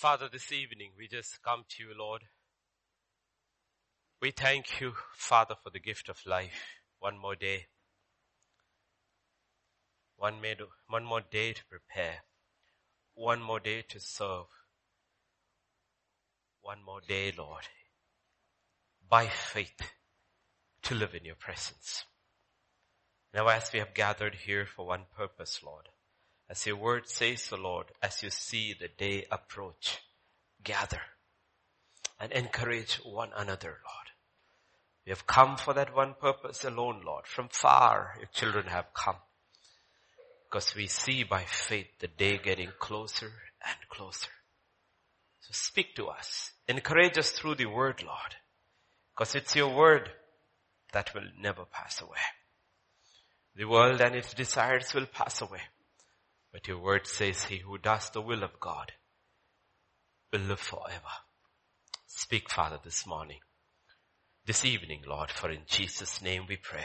Father, this evening we just come to you, Lord. We thank you, Father, for the gift of life. One more day. One, one more day to prepare. One more day to serve. One more day, Lord. By faith to live in your presence. Now as we have gathered here for one purpose, Lord, as your word says, the Lord, as you see the day approach, gather and encourage one another, Lord. We have come for that one purpose alone, Lord. From far, your children have come. Because we see by faith the day getting closer and closer. So speak to us. Encourage us through the word, Lord. Because it's your word that will never pass away. The world and its desires will pass away. But your word says he who does the will of God will live forever. Speak, Father, this morning, this evening, Lord, for in Jesus' name we pray.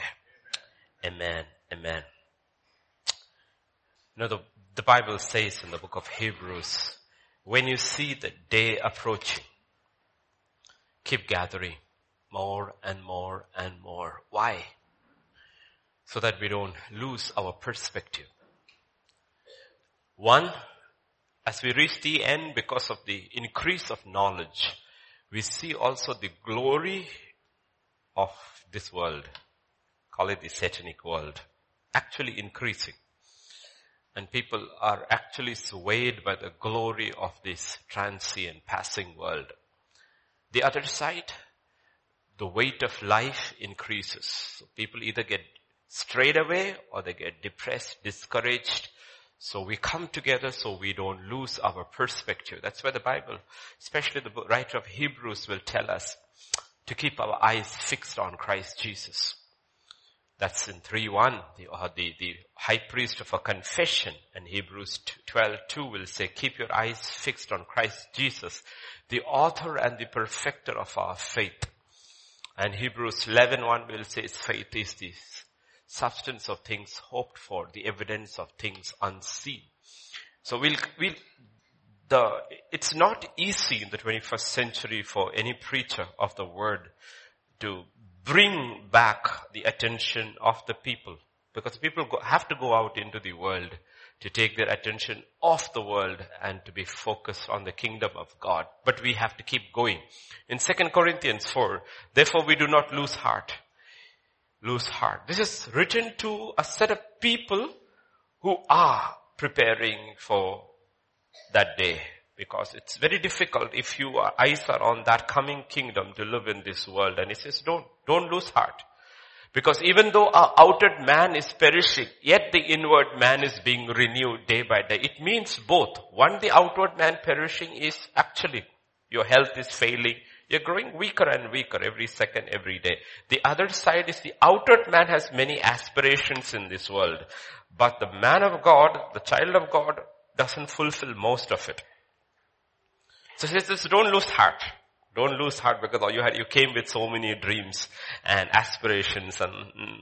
Amen. Amen. You know, the, the Bible says in the book of Hebrews, when you see the day approaching, keep gathering more and more and more. Why? So that we don't lose our perspective. One, as we reach the end because of the increase of knowledge, we see also the glory of this world, call it the satanic world, actually increasing. And people are actually swayed by the glory of this transient passing world. The other side, the weight of life increases. So people either get strayed away or they get depressed, discouraged, so we come together so we don't lose our perspective. That's where the Bible, especially the writer of Hebrews will tell us to keep our eyes fixed on Christ Jesus. That's in 3.1, the, uh, the, the high priest of a confession and Hebrews 12.2 will say, keep your eyes fixed on Christ Jesus, the author and the perfecter of our faith. And Hebrews 11.1 will say, faith is the substance of things hoped for, the evidence of things unseen. So we'll, we'll, the, it's not easy in the 21st century for any preacher of the word to bring back the attention of the people because people go, have to go out into the world to take their attention off the world and to be focused on the kingdom of God. But we have to keep going. In 2 Corinthians 4, therefore we do not lose heart lose heart. This is written to a set of people who are preparing for that day because it's very difficult if your eyes are on that coming kingdom to live in this world and he says don't, don't lose heart. Because even though our outer man is perishing, yet the inward man is being renewed day by day. It means both. One, the outward man perishing is actually your health is failing, you're growing weaker and weaker every second, every day. The other side is the outer man has many aspirations in this world. But the man of God, the child of God, doesn't fulfill most of it. So he says, don't lose heart. Don't lose heart because you had, you came with so many dreams and aspirations and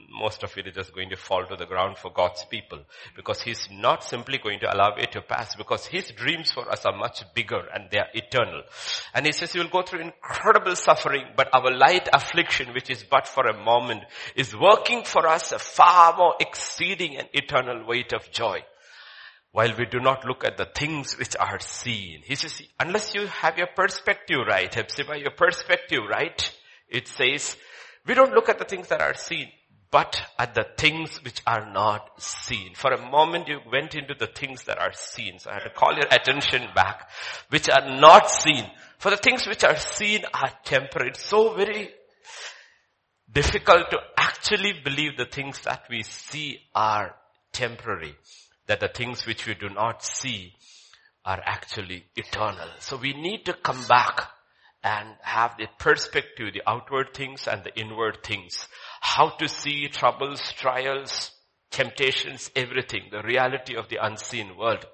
most of it is just going to fall to the ground for God's people because He's not simply going to allow it to pass because His dreams for us are much bigger and they are eternal. And He says you will go through incredible suffering but our light affliction which is but for a moment is working for us a far more exceeding and eternal weight of joy while we do not look at the things which are seen. He says, unless you have your perspective right, Hepzibah, your perspective right, it says, we don't look at the things that are seen, but at the things which are not seen. For a moment you went into the things that are seen. So I had to call your attention back, which are not seen. For the things which are seen are temporary. It's so very difficult to actually believe the things that we see are temporary that the things which we do not see are actually eternal. So we need to come back and have the perspective, the outward things and the inward things. How to see troubles, trials, temptations, everything, the reality of the unseen world.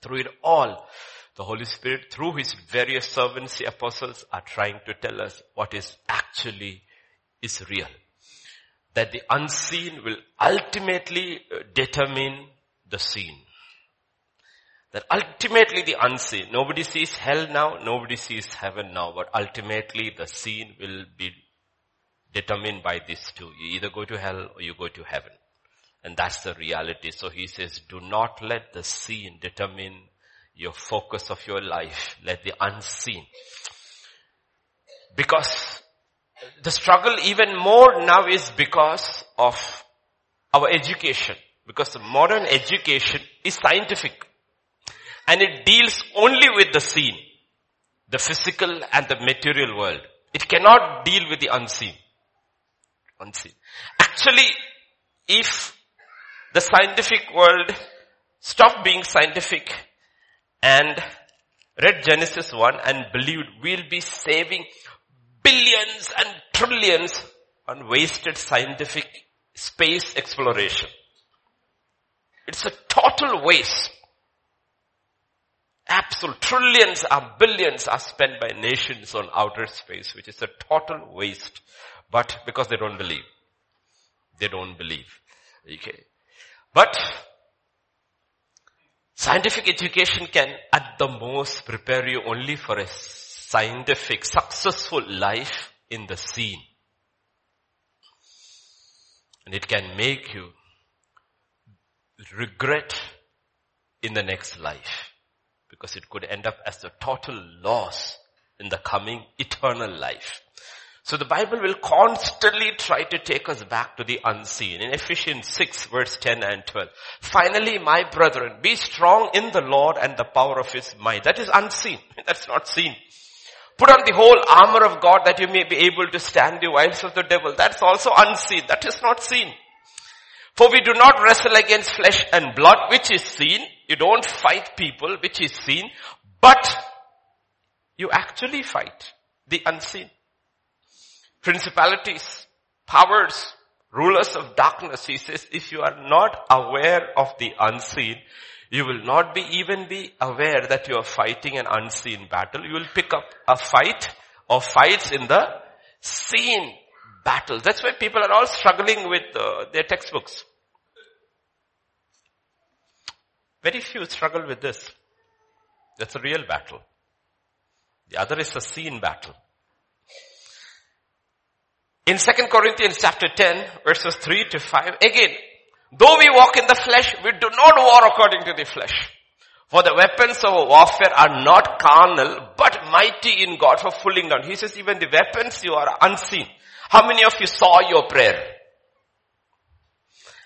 Through it all, the Holy Spirit, through His various servants, the apostles, are trying to tell us what is actually is real. That the unseen will ultimately uh, determine the seen. That ultimately the unseen, nobody sees hell now, nobody sees heaven now, but ultimately the seen will be determined by these two. You either go to hell or you go to heaven. And that's the reality. So he says, do not let the seen determine your focus of your life. Let the unseen. Because the struggle even more now is because of our education. Because the modern education is scientific. And it deals only with the seen. The physical and the material world. It cannot deal with the unseen. Unseen. Actually, if the scientific world stopped being scientific and read Genesis 1 and believed we'll be saving billions and trillions on wasted scientific space exploration. It's a total waste. Absolute trillions or billions are spent by nations on outer space, which is a total waste. But because they don't believe. They don't believe. Okay. But scientific education can at the most prepare you only for a scientific successful life in the seen. And it can make you regret in the next life. Because it could end up as a total loss in the coming eternal life. So the Bible will constantly try to take us back to the unseen. In Ephesians 6 verse 10 and 12. Finally, my brethren, be strong in the Lord and the power of his might. That is unseen. That's not seen. Put on the whole armor of God that you may be able to stand the wiles of the devil. That's also unseen. That is not seen. For we do not wrestle against flesh and blood, which is seen. You don't fight people, which is seen. But you actually fight the unseen principalities, powers, rulers of darkness. He says, if you are not aware of the unseen, you will not be even be aware that you are fighting an unseen battle. You will pick up a fight or fights in the seen battle. That's why people are all struggling with uh, their textbooks. Very few struggle with this. That's a real battle. The other is a seen battle. In 2 Corinthians chapter 10 verses 3 to 5, again, though we walk in the flesh, we do not war according to the flesh. For the weapons of warfare are not carnal, but mighty in God for pulling down. He says even the weapons you are unseen. How many of you saw your prayer?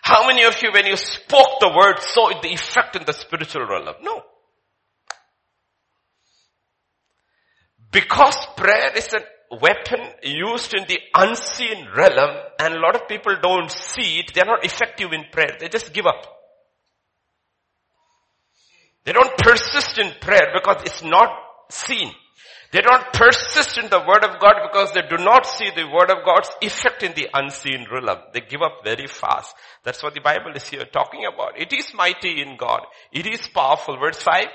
How many of you when you spoke the word saw the effect in the spiritual realm? No. Because prayer is a weapon used in the unseen realm and a lot of people don't see it, they're not effective in prayer. They just give up. They don't persist in prayer because it's not seen. They don't persist in the word of God because they do not see the word of God's effect in the unseen realm. They give up very fast. That's what the Bible is here talking about. It is mighty in God. It is powerful. Verse 5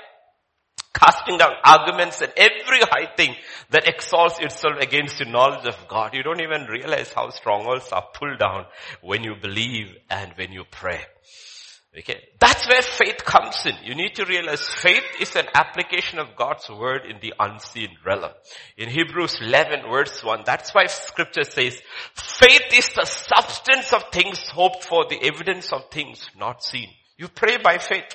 casting down arguments and every high thing that exalts itself against the knowledge of God. You don't even realize how strongholds are pulled down when you believe and when you pray. Okay. That's where faith comes in. You need to realize faith is an application of God's word in the unseen realm. In Hebrews 11 verse 1, that's why scripture says, faith is the substance of things hoped for, the evidence of things not seen. You pray by faith.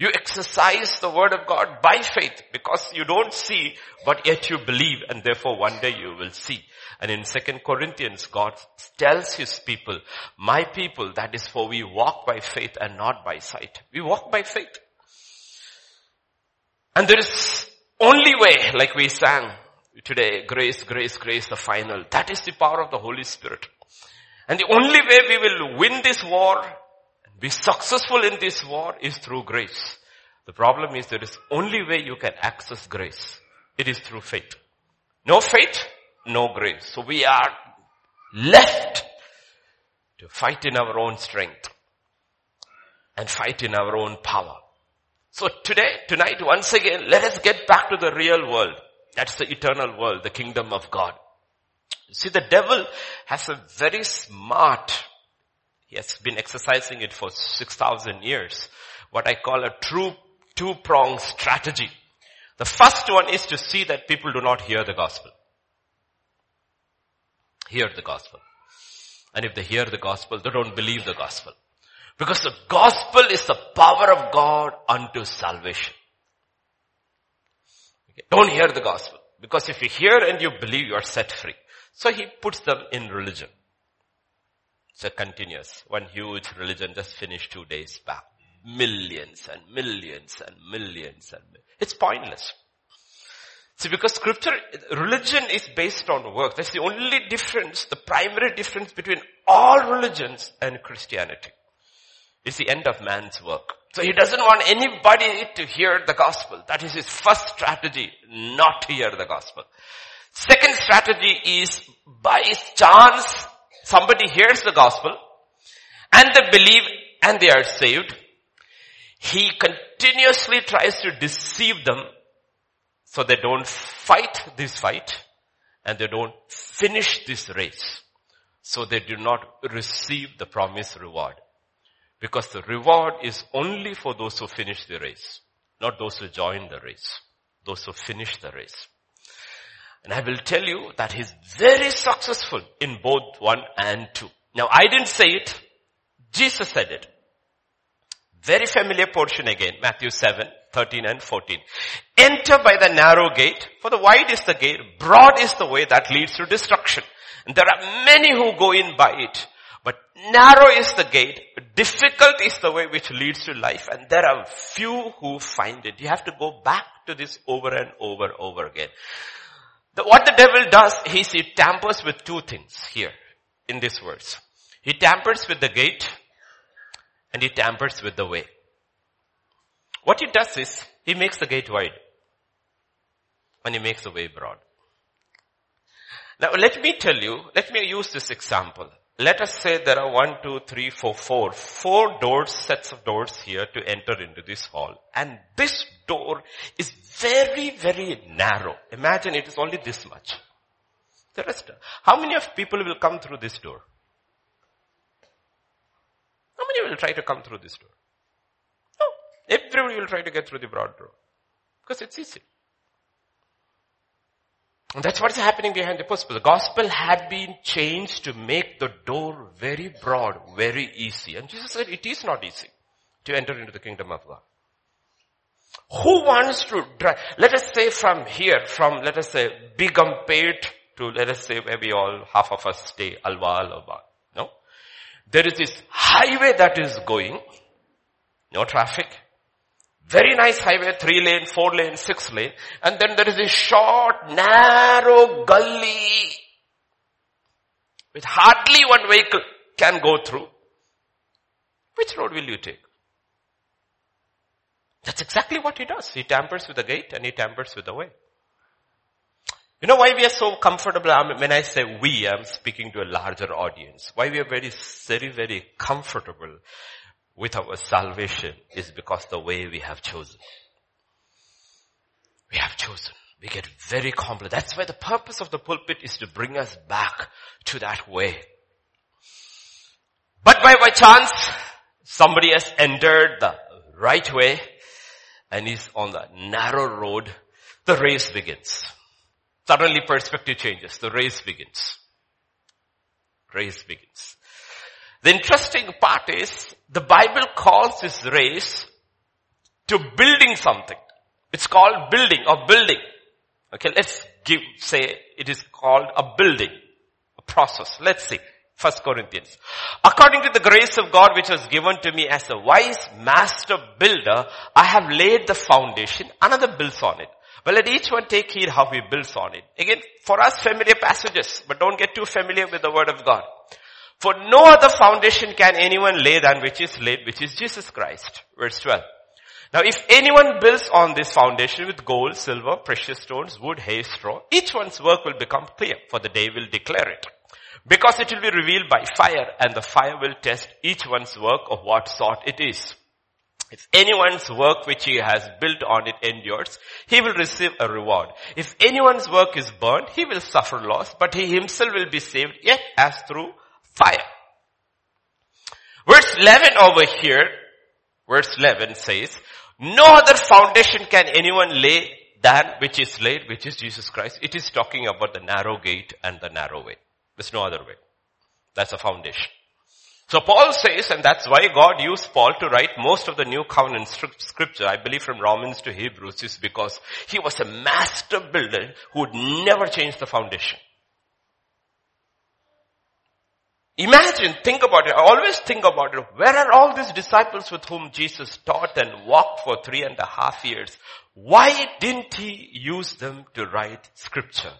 You exercise the word of God by faith because you don't see, but yet you believe and therefore one day you will see. And in second Corinthians, God tells his people, my people, that is for we walk by faith and not by sight. We walk by faith. And there is only way, like we sang today, grace, grace, grace, the final. That is the power of the Holy Spirit. And the only way we will win this war be successful in this war is through grace. The problem is there is only way you can access grace. It is through faith. No faith, no grace. So we are left to fight in our own strength and fight in our own power. So today, tonight, once again, let us get back to the real world. That's the eternal world, the kingdom of God. See, the devil has a very smart he has been exercising it for 6,000 years. What I call a true two-pronged strategy. The first one is to see that people do not hear the gospel. Hear the gospel. And if they hear the gospel, they don't believe the gospel. Because the gospel is the power of God unto salvation. Okay. Don't hear the gospel. Because if you hear and you believe, you are set free. So he puts them in religion. It's a continuous, one huge religion just finished two days back. Millions and millions and millions and millions. It's pointless. See, because scripture, religion is based on work. That's the only difference, the primary difference between all religions and Christianity. It's the end of man's work. So he doesn't want anybody to hear the gospel. That is his first strategy, not to hear the gospel. Second strategy is by chance somebody hears the gospel and they believe and they are saved. He continuously tries to deceive them so they don't fight this fight and they don't finish this race. So they do not receive the promised reward. Because the reward is only for those who finish the race, not those who join the race, those who finish the race. And I will tell you that he's very successful in both one and two. Now I didn't say it. Jesus said it. Very familiar portion again, Matthew 7, 13 and 14. Enter by the narrow gate, for the wide is the gate, broad is the way that leads to destruction. And there are many who go in by it. But narrow is the gate, difficult is the way which leads to life, and there are few who find it. You have to go back to this over and over, over again. The, what the devil does is he tampers with two things here in this verse. He tampers with the gate and he tampers with the way. What he does is, he makes the gate wide. And he makes the way broad. Now let me tell you, let me use this example. Let us say there are one, two, three, four, four, four doors, sets of doors here to enter into this hall. And this door is very, very narrow. Imagine it is only this much. The rest, how many of people will come through this door? How many will try to come through this door? Everybody will try to get through the broad door. Because it's easy. And that's what's happening behind the gospel. The gospel had been changed to make the door very broad, very easy. And Jesus said it is not easy to enter into the kingdom of God. Who wants to drive? Let us say from here, from let us say Begumpet to let us say maybe all half of us stay Alva, Alva. No? There is this highway that is going, no traffic, very nice highway, three lane, four lane, six lane, and then there is a short, narrow gully with hardly one vehicle can go through. Which road will you take? That's exactly what he does. He tampers with the gate and he tampers with the way. You know why we are so comfortable? When I say we, I'm speaking to a larger audience. Why we are very, very, very comfortable with our salvation is because the way we have chosen. We have chosen. We get very complex. That's why the purpose of the pulpit is to bring us back to that way. But by, by chance, somebody has entered the right way and is on the narrow road, the race begins. Suddenly perspective changes. The race begins. Race begins. The interesting part is the Bible calls this race to building something. It's called building or building. Okay, let's give, say it is called a building, a process. Let's see. First Corinthians. According to the grace of God which was given to me as a wise master builder, I have laid the foundation, another builds on it. Well, let each one take heed how he builds on it. Again, for us familiar passages, but don't get too familiar with the word of God. For no other foundation can anyone lay than which is laid, which is Jesus Christ. Verse 12. Now if anyone builds on this foundation with gold, silver, precious stones, wood, hay, straw, each one's work will become clear, for the day will declare it. Because it will be revealed by fire, and the fire will test each one's work of what sort it is. If anyone's work which he has built on it endures, he will receive a reward. If anyone's work is burned, he will suffer loss, but he himself will be saved, yet as through fire. Verse 11 over here, verse 11 says, No other foundation can anyone lay than which is laid, which is Jesus Christ. It is talking about the narrow gate and the narrow way. There's no other way. That's a foundation. So Paul says, and that's why God used Paul to write most of the New Covenant scripture, I believe from Romans to Hebrews, is because he was a master builder who would never change the foundation. Imagine, think about it. I always think about it. Where are all these disciples with whom Jesus taught and walked for three and a half years? Why didn't he use them to write scripture?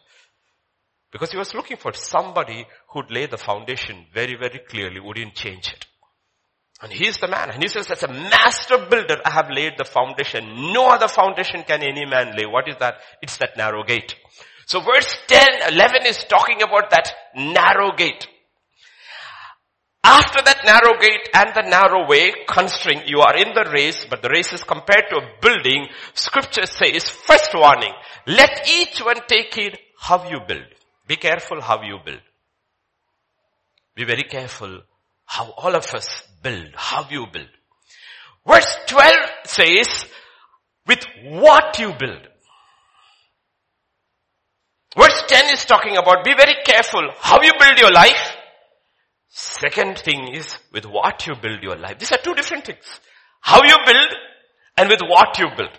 Because he was looking for somebody who'd lay the foundation very, very clearly, wouldn't change it. And he's the man. And he says, as a master builder, I have laid the foundation. No other foundation can any man lay. What is that? It's that narrow gate. So verse 10, 11 is talking about that narrow gate. After that narrow gate and the narrow way, constraint, you are in the race, but the race is compared to a building. Scripture says, first warning, let each one take heed how you build. Be careful how you build. Be very careful how all of us build, how you build. Verse 12 says, with what you build. Verse 10 is talking about be very careful how you build your life Second thing is with what you build your life. These are two different things. How you build and with what you build.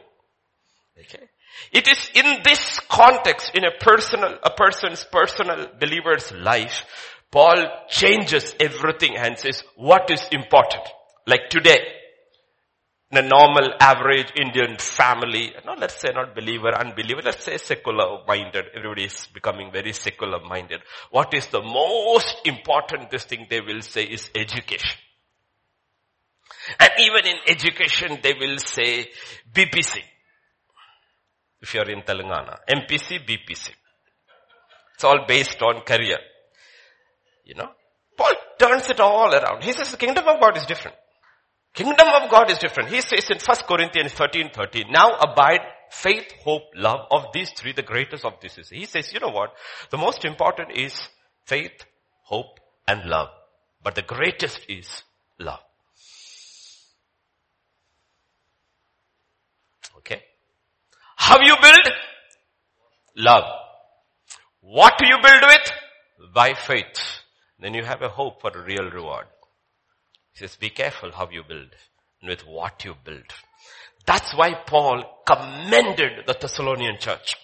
Okay. It is in this context, in a personal, a person's personal believer's life, Paul changes everything and says, what is important? Like today, in a normal average Indian family, no, let's say not believer, unbeliever, let's say secular minded. Everybody is becoming very secular minded. What is the most important this thing they will say is education. And even in education they will say BPC. If you are in Telangana, MPC, BPC. It's all based on career. You know? Paul turns it all around. He says the kingdom of God is different. Kingdom of God is different. He says in 1 Corinthians 13, 13, now abide faith, hope, love. Of these three, the greatest of this is. He says, you know what? The most important is faith, hope, and love. But the greatest is love. Okay? How you build? Love. What do you build with? By faith. Then you have a hope for a real reward. He says, be careful how you build and with what you build. That's why Paul commended the Thessalonian church.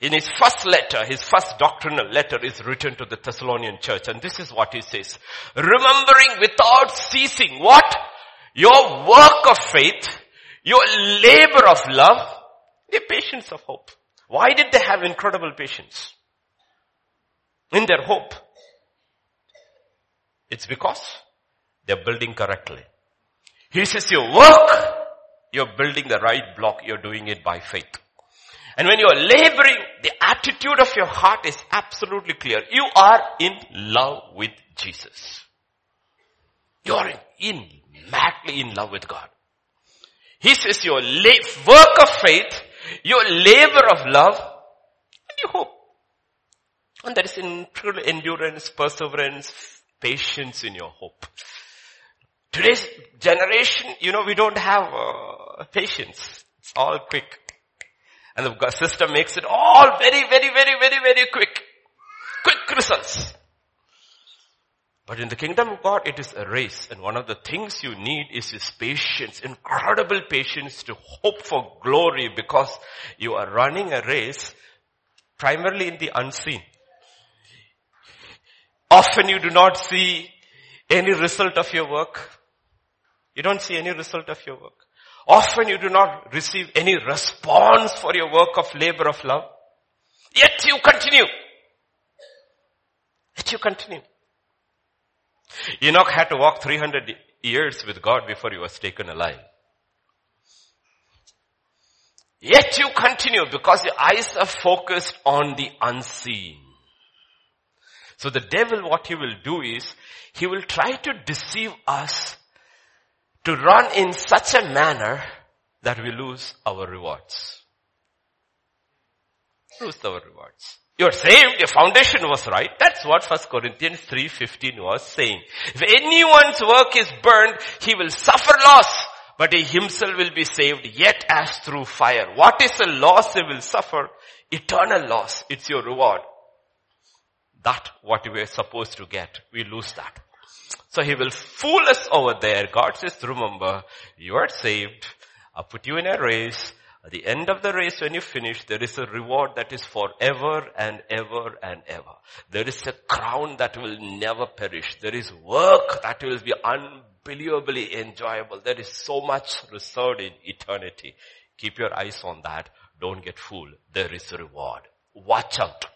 In his first letter, his first doctrinal letter is written to the Thessalonian church and this is what he says. Remembering without ceasing what? Your work of faith, your labor of love, the patience of hope. Why did they have incredible patience? In their hope. It's because they're building correctly. He says your work, you're building the right block, you're doing it by faith. And when you're laboring, the attitude of your heart is absolutely clear. You are in love with Jesus. You are in, madly in love with God. He says your la- work of faith, your labor of love, and you hope. And there is incredible endurance, perseverance, patience in your hope. Today's generation, you know, we don't have uh, patience. It's all quick. And the system makes it all very, very, very, very, very quick. Quick results. But in the kingdom of God, it is a race. And one of the things you need is this patience, incredible patience to hope for glory because you are running a race primarily in the unseen. Often you do not see any result of your work. You don't see any result of your work. Often you do not receive any response for your work of labor of love. Yet you continue. Yet you continue. Enoch had to walk 300 years with God before he was taken alive. Yet you continue because your eyes are focused on the unseen. So the devil, what he will do is, he will try to deceive us to run in such a manner that we lose our rewards. Lose our rewards. You're saved, your foundation was right. That's what 1 Corinthians 3.15 was saying. If anyone's work is burned, he will suffer loss, but he himself will be saved yet as through fire. What is the loss he will suffer? Eternal loss. It's your reward. That what we are supposed to get. We lose that. So he will fool us over there. God says, remember, you are saved. I'll put you in a race. At the end of the race, when you finish, there is a reward that is forever and ever and ever. There is a crown that will never perish. There is work that will be unbelievably enjoyable. There is so much reserved in eternity. Keep your eyes on that. Don't get fooled. There is a reward. Watch out.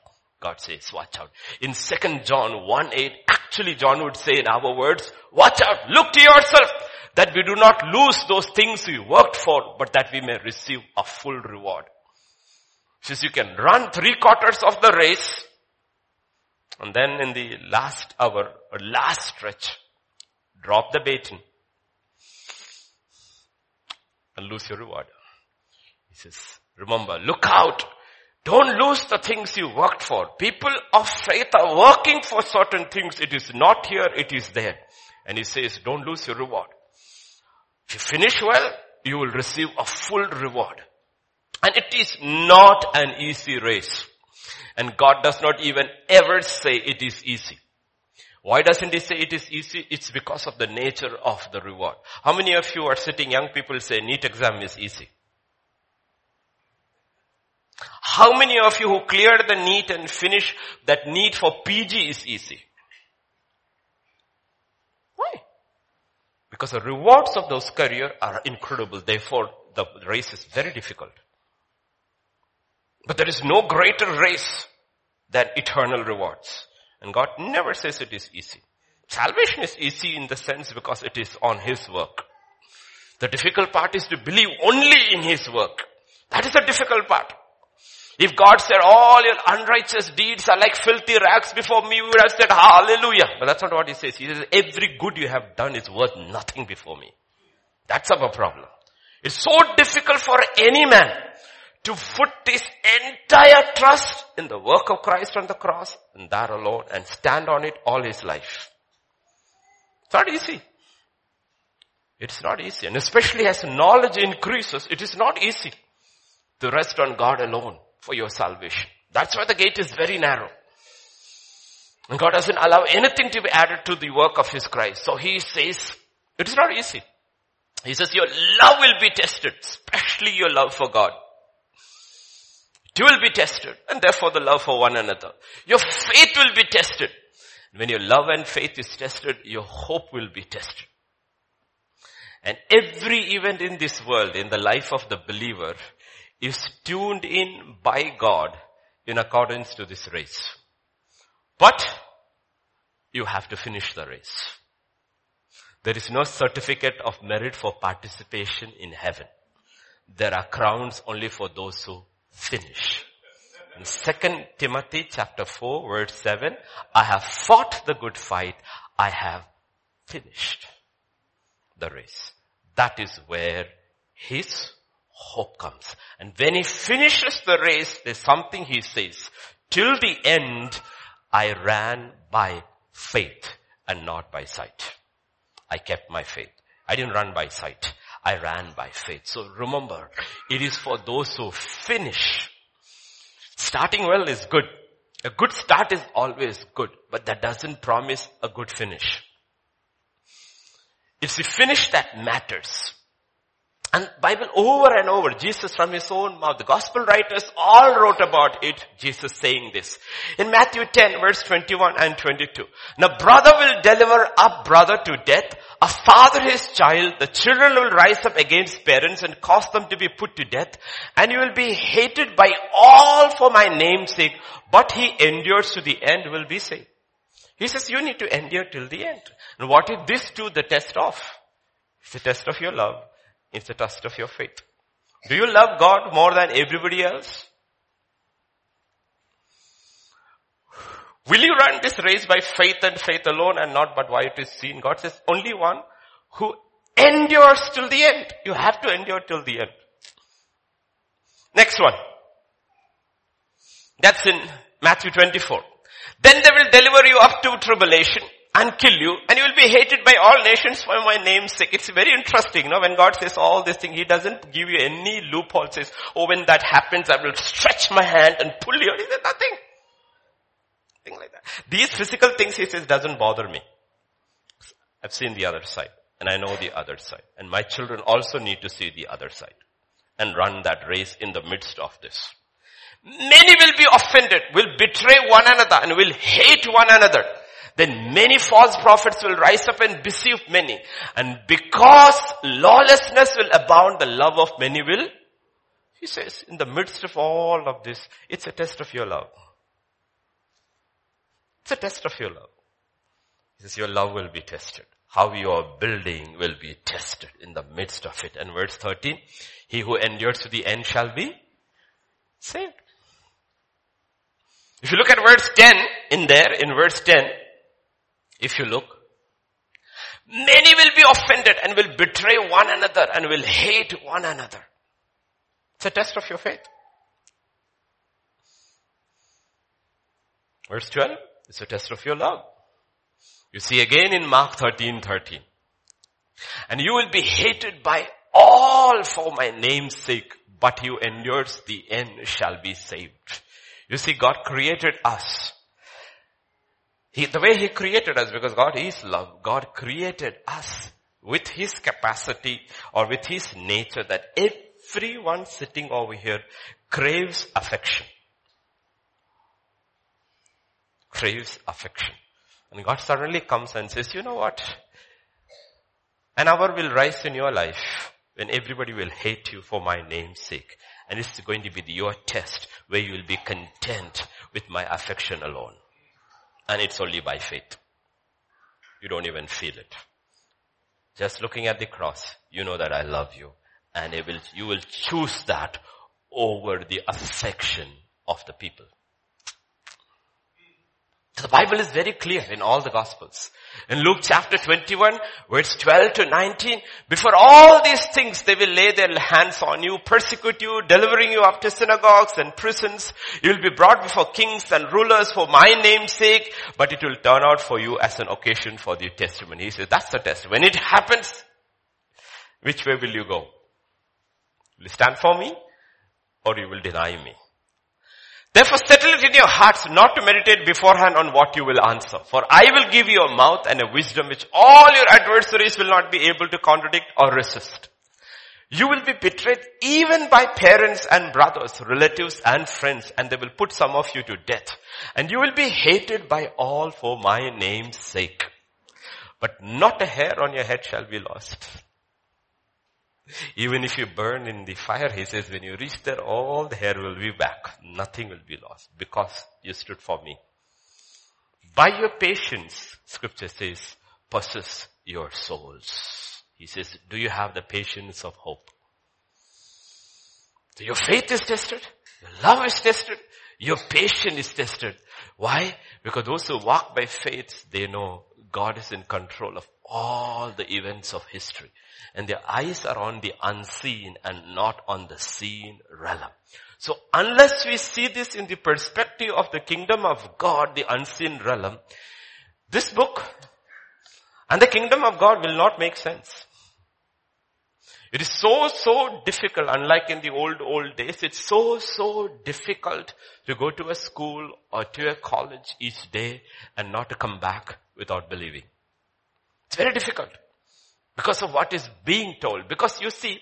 God says, watch out. In 2 John 1 8, actually John would say in our words, watch out, look to yourself that we do not lose those things we worked for, but that we may receive a full reward. Since you can run three quarters of the race, and then in the last hour, or last stretch, drop the baton, and lose your reward. He says, remember, look out. Don't lose the things you worked for. People of faith are working for certain things. It is not here, it is there. And he says, don't lose your reward. If you finish well, you will receive a full reward. And it is not an easy race. And God does not even ever say it is easy. Why doesn't he say it is easy? It's because of the nature of the reward. How many of you are sitting, young people say NEET exam is easy? How many of you who cleared the NEET and finish that NEET for PG is easy? Why? Because the rewards of those career are incredible. Therefore, the race is very difficult. But there is no greater race than eternal rewards. And God never says it is easy. Salvation is easy in the sense because it is on His work. The difficult part is to believe only in His work. That is the difficult part. If God said all your unrighteous deeds are like filthy rags before me, we would have said hallelujah. But that's not what he says. He says every good you have done is worth nothing before me. That's our problem. It's so difficult for any man to put his entire trust in the work of Christ on the cross and that alone and stand on it all his life. It's not easy. It's not easy. And especially as knowledge increases, it is not easy to rest on God alone for your salvation. That's why the gate is very narrow. And God doesn't allow anything to be added to the work of His Christ. So He says, it is not easy. He says your love will be tested, especially your love for God. It will be tested, and therefore the love for one another. Your faith will be tested. When your love and faith is tested, your hope will be tested. And every event in this world, in the life of the believer, is tuned in by God in accordance to this race. But you have to finish the race. There is no certificate of merit for participation in heaven. There are crowns only for those who finish. In 2 Timothy chapter 4 verse 7, I have fought the good fight. I have finished the race. That is where his hope comes. And when he finishes the race, there's something he says. Till the end, I ran by faith and not by sight. I kept my faith. I didn't run by sight. I ran by faith. So remember, it is for those who finish. Starting well is good. A good start is always good, but that doesn't promise a good finish. It's the finish that matters. And Bible over and over, Jesus from his own mouth, the gospel writers all wrote about it, Jesus saying this. In Matthew 10 verse 21 and 22. Now brother will deliver up brother to death, a father his child, the children will rise up against parents and cause them to be put to death, and you will be hated by all for my name's sake, but he endures to the end will be saved. He says you need to endure till the end. And what is this to the test of? It's the test of your love it's the test of your faith. Do you love God more than everybody else? Will you run this race by faith and faith alone and not but why it is seen? God says only one who endures till the end. You have to endure till the end. Next one. That's in Matthew 24. Then they will deliver you up to tribulation and kill you and you will be hated by all nations for my name's sake. It's very interesting, you know, when God says all this thing, He doesn't give you any loophole, says, oh, when that happens, I will stretch my hand and pull you. He says nothing. Thing like that. These physical things, He says, doesn't bother me. I've seen the other side and I know the other side and my children also need to see the other side and run that race in the midst of this. Many will be offended, will betray one another and will hate one another. Then many false prophets will rise up and deceive many. And because lawlessness will abound, the love of many will, he says, in the midst of all of this, it's a test of your love. It's a test of your love. He says, your love will be tested. How you are building will be tested in the midst of it. And verse 13, he who endures to the end shall be saved. If you look at verse 10 in there, in verse 10, if you look, many will be offended and will betray one another and will hate one another. It's a test of your faith. Verse 12, it's a test of your love. You see again in Mark 13, 13. And you will be hated by all for my name's sake, but you endures the end shall be saved. You see, God created us. He, the way He created us, because God is love, God created us with His capacity or with His nature that everyone sitting over here craves affection. Craves affection. And God suddenly comes and says, you know what? An hour will rise in your life when everybody will hate you for my name's sake. And it's going to be your test where you will be content with my affection alone. And it's only by faith. You don't even feel it. Just looking at the cross, you know that I love you. And will, you will choose that over the affection of the people. The Bible is very clear in all the Gospels. In Luke chapter 21, verse 12 to 19, before all these things they will lay their hands on you, persecute you, delivering you up to synagogues and prisons. You will be brought before kings and rulers for my name's sake, but it will turn out for you as an occasion for the testimony. He says, that's the test. When it happens, which way will you go? Will you stand for me or you will deny me? Therefore settle it in your hearts not to meditate beforehand on what you will answer. For I will give you a mouth and a wisdom which all your adversaries will not be able to contradict or resist. You will be betrayed even by parents and brothers, relatives and friends, and they will put some of you to death. And you will be hated by all for my name's sake. But not a hair on your head shall be lost. Even if you burn in the fire, he says, when you reach there, all the hair will be back. Nothing will be lost because you stood for me. By your patience, scripture says, possess your souls. He says, do you have the patience of hope? So your faith is tested. Your love is tested. Your patience is tested. Why? Because those who walk by faith, they know God is in control of all the events of history. And their eyes are on the unseen and not on the seen realm. So unless we see this in the perspective of the kingdom of God, the unseen realm, this book and the kingdom of God will not make sense. It is so, so difficult, unlike in the old, old days, it's so, so difficult to go to a school or to a college each day and not to come back without believing. It's very difficult because of what is being told. Because you see,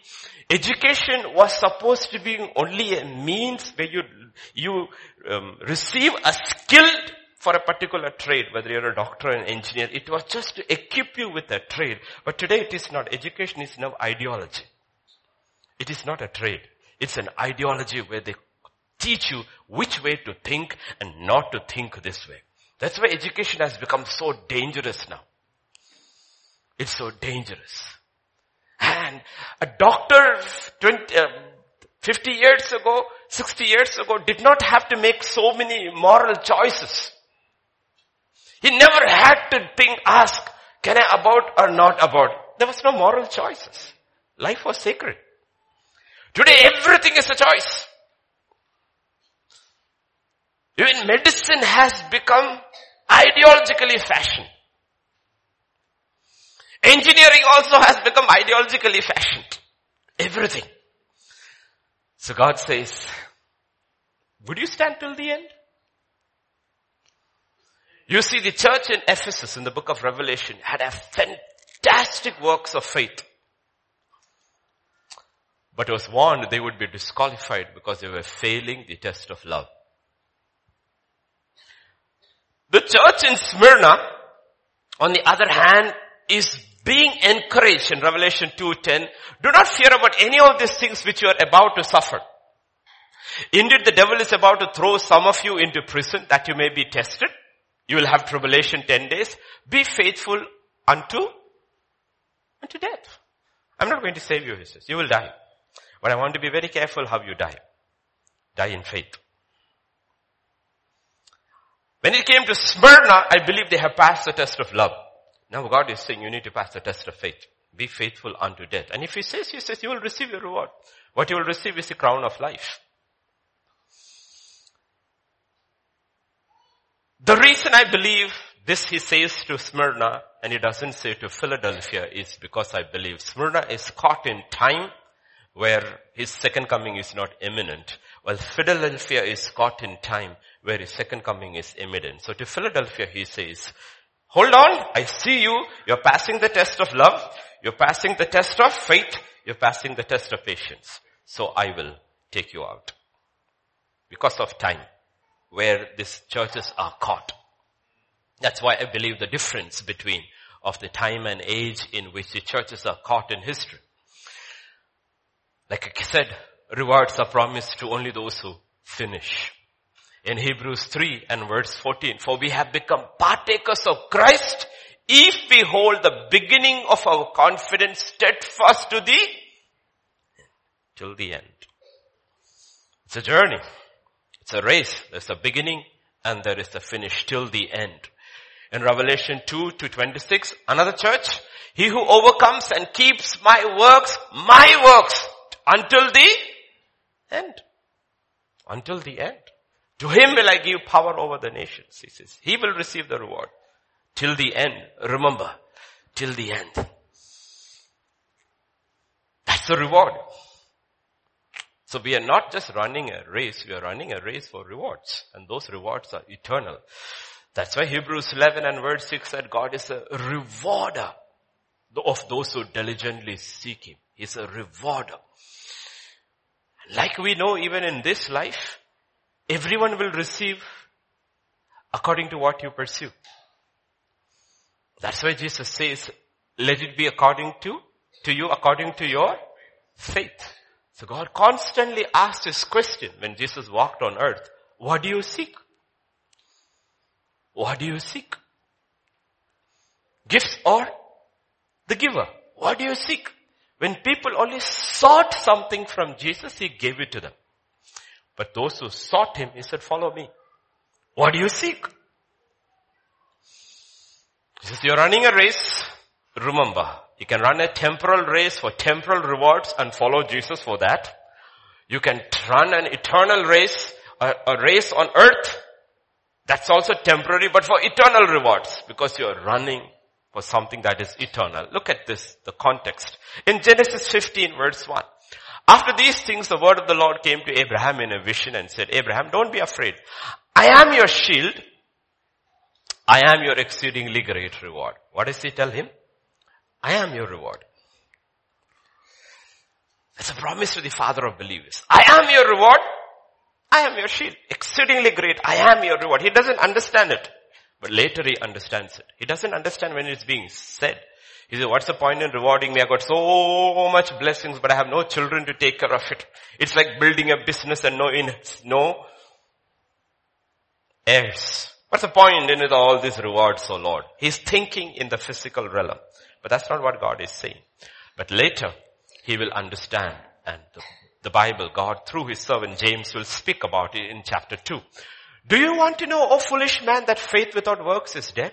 education was supposed to be only a means where you, you um, receive a skill for a particular trade, whether you're a doctor or an engineer. It was just to equip you with a trade. But today it is not. Education is now ideology. It is not a trade. It's an ideology where they teach you which way to think and not to think this way. That's why education has become so dangerous now. It's so dangerous. And a doctor 20, uh, 50 years ago, 60 years ago did not have to make so many moral choices. He never had to think, ask, can I abort or not abort? There was no moral choices. Life was sacred. Today everything is a choice. Even medicine has become ideologically fashioned. Engineering also has become ideologically fashioned. Everything. So God says, would you stand till the end? You see the church in Ephesus in the book of Revelation had a fantastic works of faith. But was warned they would be disqualified because they were failing the test of love. The church in Smyrna, on the other hand, is being encouraged in Revelation 2.10, do not fear about any of these things which you are about to suffer. Indeed, the devil is about to throw some of you into prison that you may be tested. You will have tribulation 10 days. Be faithful unto, unto death. I'm not going to save you, he says. You will die. But I want to be very careful how you die. Die in faith. When it came to Smyrna, I believe they have passed the test of love. Now God is saying you need to pass the test of faith. Be faithful unto death. And if he says, he says, you will receive your reward. What you will receive is the crown of life. The reason I believe this he says to Smyrna and he doesn't say to Philadelphia is because I believe Smyrna is caught in time where his second coming is not imminent, while Philadelphia is caught in time where his second coming is imminent. So to Philadelphia he says, hold on, I see you, you're passing the test of love, you're passing the test of faith, you're passing the test of patience. So I will take you out. Because of time, where these churches are caught. That's why I believe the difference between of the time and age in which the churches are caught in history. Like I said, rewards are promised to only those who finish. In Hebrews 3 and verse 14, for we have become partakers of Christ if we hold the beginning of our confidence steadfast to the till the end. It's a journey. It's a race. There's a beginning and there is a finish till the end. In Revelation 2 to 26, another church, he who overcomes and keeps my works, my works, until the end. Until the end. To him will I give power over the nations, he says. He will receive the reward. Till the end. Remember, till the end. That's the reward. So we are not just running a race, we are running a race for rewards. And those rewards are eternal. That's why Hebrews 11 and verse 6 said God is a rewarder of those who diligently seek Him. He's a rewarder. Like we know even in this life, everyone will receive according to what you pursue. That's why Jesus says, let it be according to, to you according to your faith. So God constantly asked this question when Jesus walked on earth. What do you seek? What do you seek? Gifts or the giver? What do you seek? When people only sought something from Jesus, He gave it to them. But those who sought Him, He said, follow me. What do you seek? He says, you're running a race. Remember, you can run a temporal race for temporal rewards and follow Jesus for that. You can run an eternal race, a, a race on earth. That's also temporary, but for eternal rewards because you're running for something that is eternal. Look at this, the context. In Genesis 15 verse 1. After these things, the word of the Lord came to Abraham in a vision and said, Abraham, don't be afraid. I am your shield. I am your exceedingly great reward. What does he tell him? I am your reward. That's a promise to the father of believers. I am your reward. I am your shield. Exceedingly great. I am your reward. He doesn't understand it. But later he understands it. He doesn't understand when it's being said. He says, what's the point in rewarding me? I got so much blessings, but I have no children to take care of it. It's like building a business and no, in, no heirs. What's the point in it, all these rewards, oh Lord? He's thinking in the physical realm. But that's not what God is saying. But later, he will understand and the, the Bible, God through his servant James will speak about it in chapter 2. Do you want to know, O foolish man, that faith without works is dead?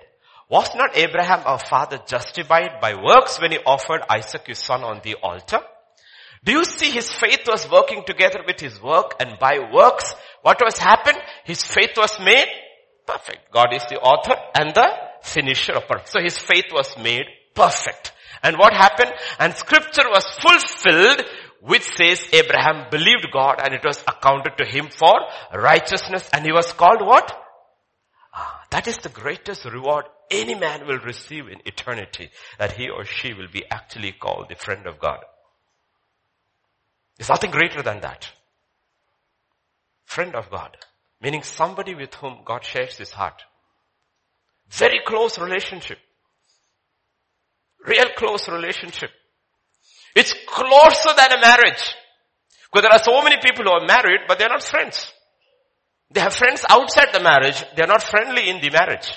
Was not Abraham our father justified by works when he offered Isaac his son on the altar? Do you see his faith was working together with his work and by works, what was happened? His faith was made perfect. God is the author and the finisher of perfect. So his faith was made perfect. And what happened? And scripture was fulfilled which says Abraham believed God and it was accounted to him for righteousness and he was called what? Ah, that is the greatest reward any man will receive in eternity that he or she will be actually called the friend of God. There's nothing greater than that. Friend of God. Meaning somebody with whom God shares his heart. Very close relationship. Real close relationship. It's closer than a marriage. Because there are so many people who are married, but they're not friends. They have friends outside the marriage. They're not friendly in the marriage.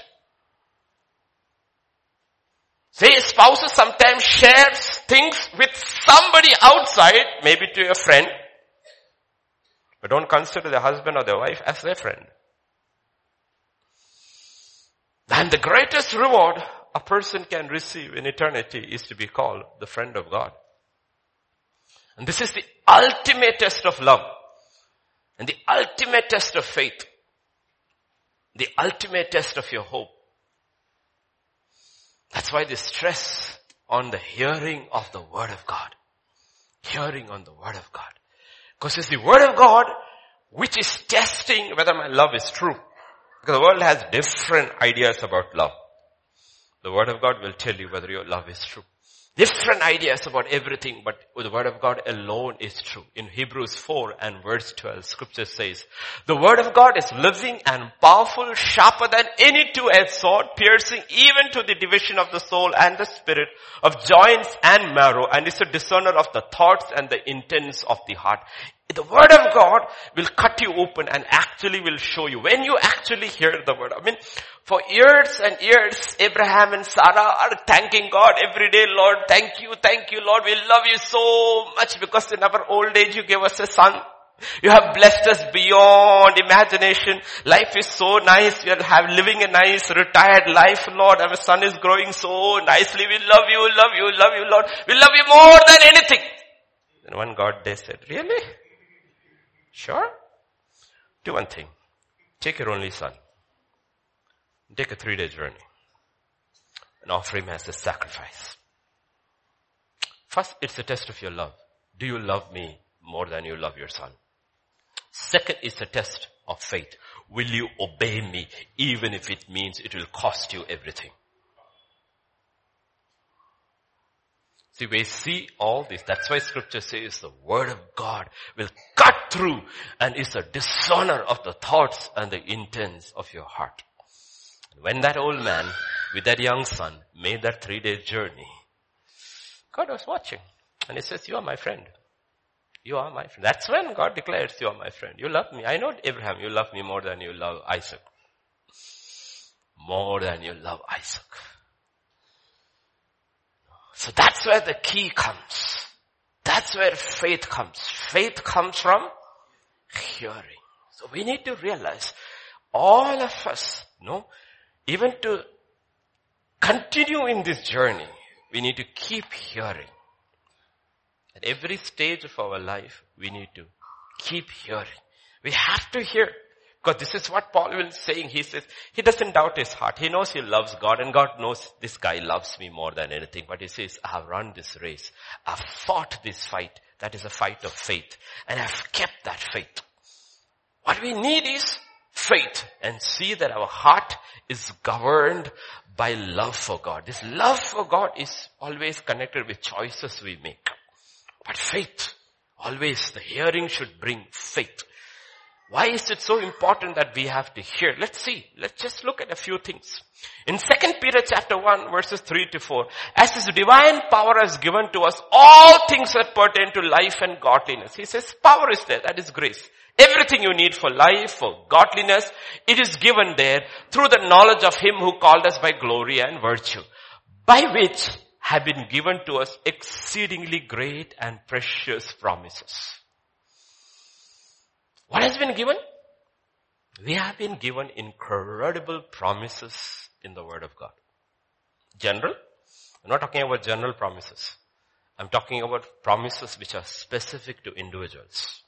Say spouses sometimes shares things with somebody outside, maybe to a friend, but don't consider the husband or the wife as their friend. And the greatest reward a person can receive in eternity is to be called the friend of God. And this is the ultimate test of love. And the ultimate test of faith. The ultimate test of your hope. That's why the stress on the hearing of the word of God. Hearing on the word of God. Because it's the word of God which is testing whether my love is true. Because the world has different ideas about love. The word of God will tell you whether your love is true different ideas about everything, but the word of God alone is true. In Hebrews 4 and verse 12, scripture says, the word of God is living and powerful, sharper than any two-edged sword, piercing even to the division of the soul and the spirit, of joints and marrow, and is a discerner of the thoughts and the intents of the heart. The word of God will cut you open and actually will show you. When you actually hear the word, I mean, for years and years, Abraham and Sarah are thanking God every day, Lord, thank you, thank you, Lord, we love you so much because in our old age you gave us a son. You have blessed us beyond imagination. Life is so nice. We are living a nice retired life, Lord. Our son is growing so nicely. We love you, love you, love you, Lord. We love you more than anything. And one God day said, really? Sure? Do one thing. Take your only son. Take a three day journey. And offer him as a sacrifice. First, it's a test of your love. Do you love me more than you love your son? Second is a test of faith. Will you obey me even if it means it will cost you everything? See, we see all this. That's why scripture says the word of God will cut through and is a dishonor of the thoughts and the intents of your heart. When that old man with that young son made that three day journey, God was watching and he says, you are my friend. You are my friend. That's when God declares you are my friend. You love me. I know Abraham, you love me more than you love Isaac. More than you love Isaac. So that's where the key comes. That's where faith comes. Faith comes from hearing. So we need to realize all of us, no, even to continue in this journey, we need to keep hearing. At every stage of our life, we need to keep hearing. We have to hear. Because this is what Paul is saying. He says, he doesn't doubt his heart. He knows he loves God and God knows this guy loves me more than anything. But he says, I have run this race. I've fought this fight. That is a fight of faith. And I've kept that faith. What we need is faith and see that our heart is governed by love for God. This love for God is always connected with choices we make. But faith, always the hearing should bring faith. Why is it so important that we have to hear? Let's see. Let's just look at a few things. In 2 Peter chapter 1 verses 3 to 4, as his divine power has given to us all things that pertain to life and godliness. He says power is there. That is grace. Everything you need for life, for godliness, it is given there through the knowledge of him who called us by glory and virtue, by which have been given to us exceedingly great and precious promises. What has been given? We have been given incredible promises in the Word of God. General? I'm not talking about general promises. I'm talking about promises which are specific to individuals.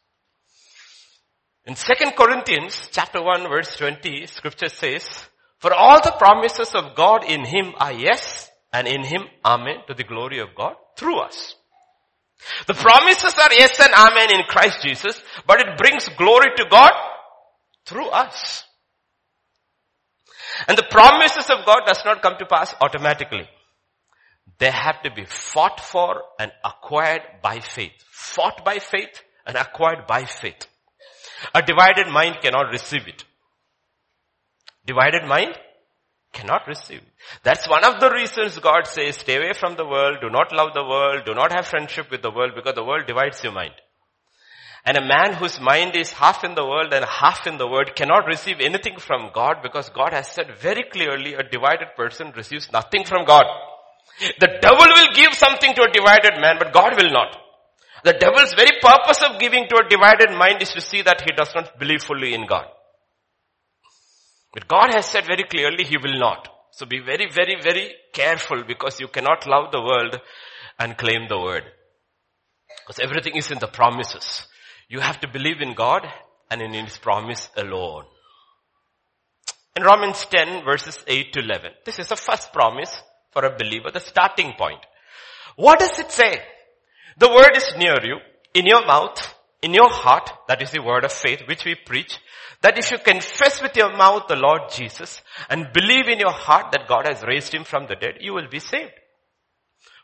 In 2 Corinthians chapter 1 verse 20, scripture says, For all the promises of God in Him are yes and in him, amen, to the glory of God through us. The promises are yes and amen in Christ Jesus, but it brings glory to God through us. And the promises of God does not come to pass automatically. They have to be fought for and acquired by faith. Fought by faith and acquired by faith. A divided mind cannot receive it. Divided mind cannot receive. That's one of the reasons God says, stay away from the world, do not love the world, do not have friendship with the world because the world divides your mind. And a man whose mind is half in the world and half in the word cannot receive anything from God because God has said very clearly a divided person receives nothing from God. The devil will give something to a divided man, but God will not. The devil's very purpose of giving to a divided mind is to see that he does not believe fully in God. But God has said very clearly He will not. So be very, very, very careful because you cannot love the world and claim the word. Because everything is in the promises. You have to believe in God and in His promise alone. In Romans 10 verses 8 to 11, this is the first promise for a believer, the starting point. What does it say? The word is near you, in your mouth, in your heart, that is the word of faith which we preach, that if you confess with your mouth the Lord Jesus and believe in your heart that God has raised him from the dead, you will be saved.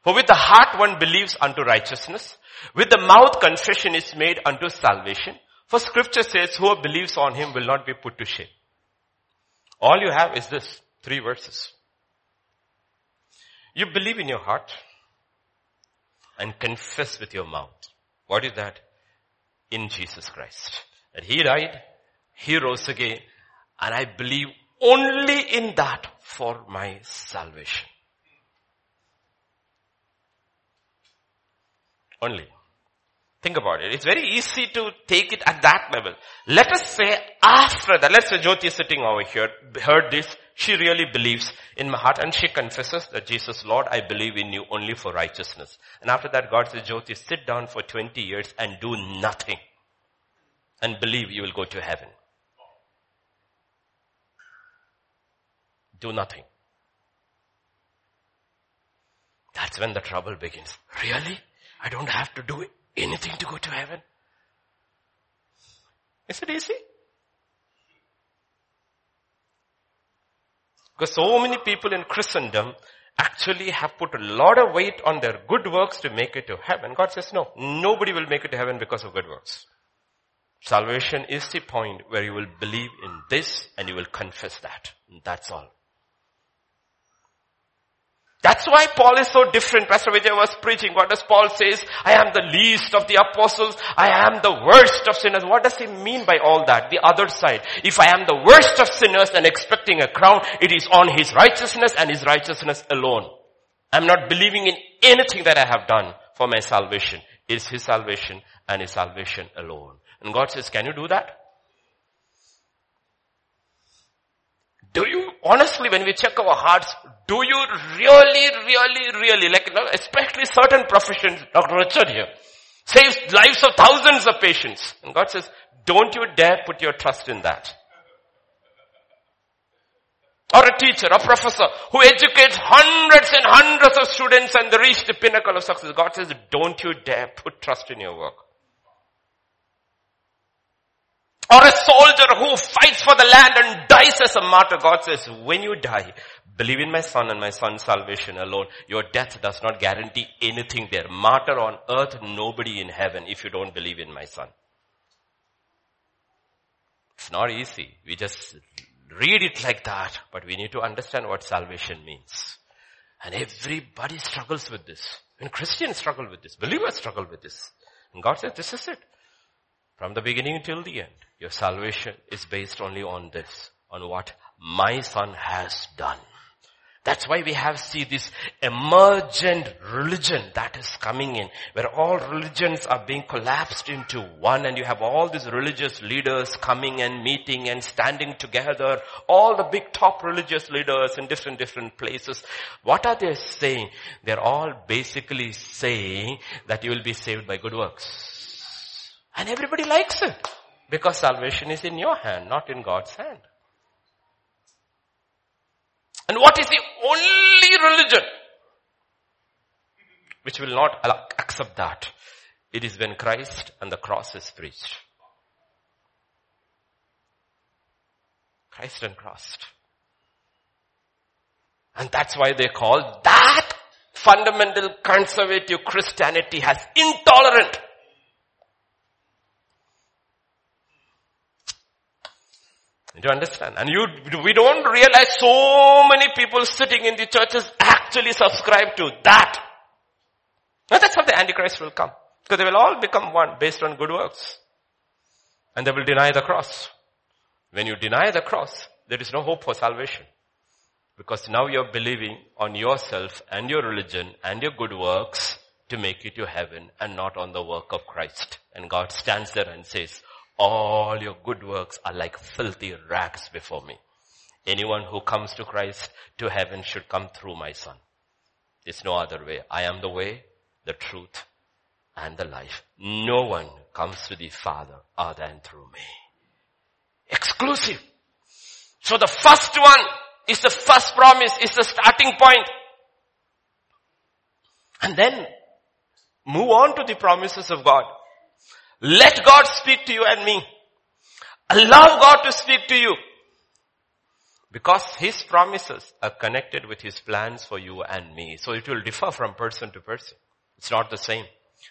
For with the heart one believes unto righteousness, with the mouth confession is made unto salvation. For scripture says, whoever believes on him will not be put to shame. All you have is this, three verses. You believe in your heart and confess with your mouth. What is that? In Jesus Christ. That He died, He rose again, and I believe only in that for my salvation. Only. Think about it. It's very easy to take it at that level. Let us say after that, let's say Jyoti is sitting over here, heard this, she really believes in my heart and she confesses that Jesus, Lord, I believe in you only for righteousness. And after that, God says, Jyoti, sit down for 20 years and do nothing and believe you will go to heaven. Do nothing. That's when the trouble begins. Really? I don't have to do anything to go to heaven? Is it easy? Because so many people in Christendom actually have put a lot of weight on their good works to make it to heaven. God says no, nobody will make it to heaven because of good works. Salvation is the point where you will believe in this and you will confess that. That's all. That's why Paul is so different. Pastor Vijay was preaching. What does Paul says? I am the least of the apostles. I am the worst of sinners. What does he mean by all that? The other side. If I am the worst of sinners and expecting a crown, it is on his righteousness and his righteousness alone. I'm not believing in anything that I have done for my salvation. It's his salvation and his salvation alone. And God says, can you do that? Do you, honestly, when we check our hearts, do you really, really, really, like, especially certain professions, Dr. Richard here, saves lives of thousands of patients. And God says, don't you dare put your trust in that. Or a teacher, a professor who educates hundreds and hundreds of students and they reach the pinnacle of success. God says, don't you dare put trust in your work. Or a soldier who fights for the land and dies as a martyr. God says, when you die, believe in my son and my son's salvation alone. Your death does not guarantee anything there. Martyr on earth, nobody in heaven if you don't believe in my son. It's not easy. We just read it like that, but we need to understand what salvation means. And everybody struggles with this. And Christians struggle with this. Believers struggle with this. And God says, this is it. From the beginning till the end, your salvation is based only on this, on what my son has done. That's why we have see this emergent religion that is coming in, where all religions are being collapsed into one and you have all these religious leaders coming and meeting and standing together, all the big top religious leaders in different, different places. What are they saying? They're all basically saying that you will be saved by good works. And everybody likes it. Because salvation is in your hand, not in God's hand. And what is the only religion which will not accept that. It is when Christ and the cross is preached. Christ and cross. And that's why they call that fundamental conservative Christianity has intolerant. You understand? And you, we don't realize so many people sitting in the churches actually subscribe to that. And that's how the Antichrist will come. Because they will all become one based on good works. And they will deny the cross. When you deny the cross, there is no hope for salvation. Because now you're believing on yourself and your religion and your good works to make you to heaven and not on the work of Christ. And God stands there and says, all your good works are like filthy rags before me. Anyone who comes to Christ to heaven should come through my son. There's no other way. I am the way, the truth, and the life. No one comes to the Father other than through me. Exclusive. So the first one is the first promise, is the starting point. And then move on to the promises of God. Let God speak to you and me. Allow God to speak to you. Because His promises are connected with His plans for you and me. So it will differ from person to person. It's not the same.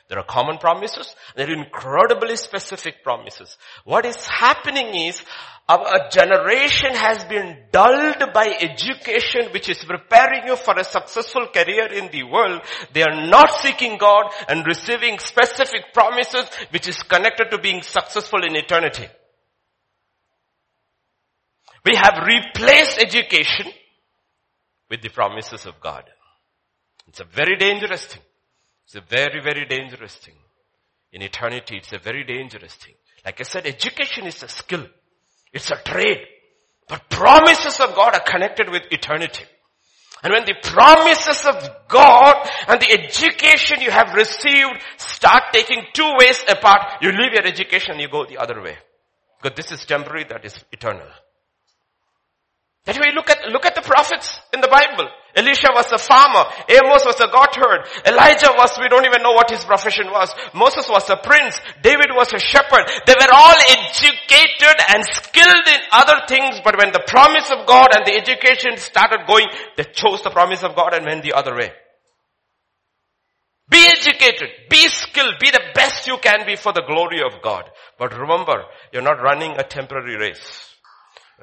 There are common promises. There are incredibly specific promises. What is happening is our generation has been dulled by education which is preparing you for a successful career in the world. They are not seeking God and receiving specific promises which is connected to being successful in eternity. We have replaced education with the promises of God. It's a very dangerous thing. It's a very, very dangerous thing. In eternity, it's a very dangerous thing. Like I said, education is a skill. It's a trade. But promises of God are connected with eternity. And when the promises of God and the education you have received start taking two ways apart, you leave your education, and you go the other way. Because this is temporary, that is eternal. That look at, look at the prophets in the Bible. Elisha was a farmer. Amos was a goatherd. Elijah was, we don't even know what his profession was. Moses was a prince. David was a shepherd. They were all educated and skilled in other things, but when the promise of God and the education started going, they chose the promise of God and went the other way. Be educated, be skilled, be the best you can be for the glory of God. But remember, you're not running a temporary race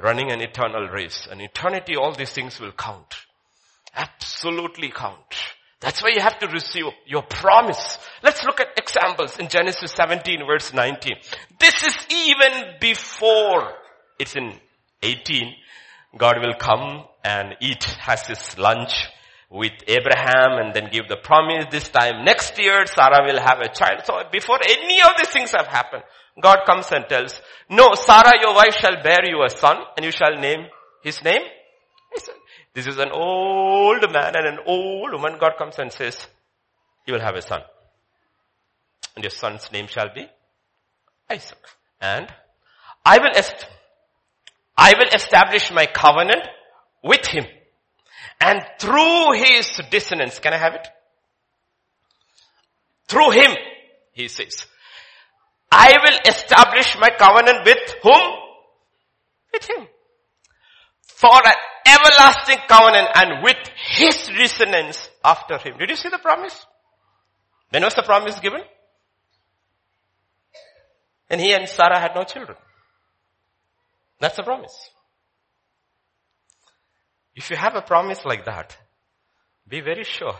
running an eternal race. And eternity, all these things will count. Absolutely count. That's why you have to receive your promise. Let's look at examples in Genesis 17 verse 19. This is even before it's in 18. God will come and eat, has his lunch with Abraham and then give the promise this time next year Sarah will have a child. So before any of these things have happened, God comes and tells, no, Sarah your wife shall bear you a son and you shall name his name. This is an old man and an old woman. God comes and says, you will have a son. And your son's name shall be Isaac. And I will, est- I will establish my covenant with him and through his dissonance, can I have it? Through him, he says, I will establish my covenant with whom? With him. For an everlasting covenant and with his dissonance after him. Did you see the promise? When was the promise given? And he and Sarah had no children. That's the promise. If you have a promise like that, be very sure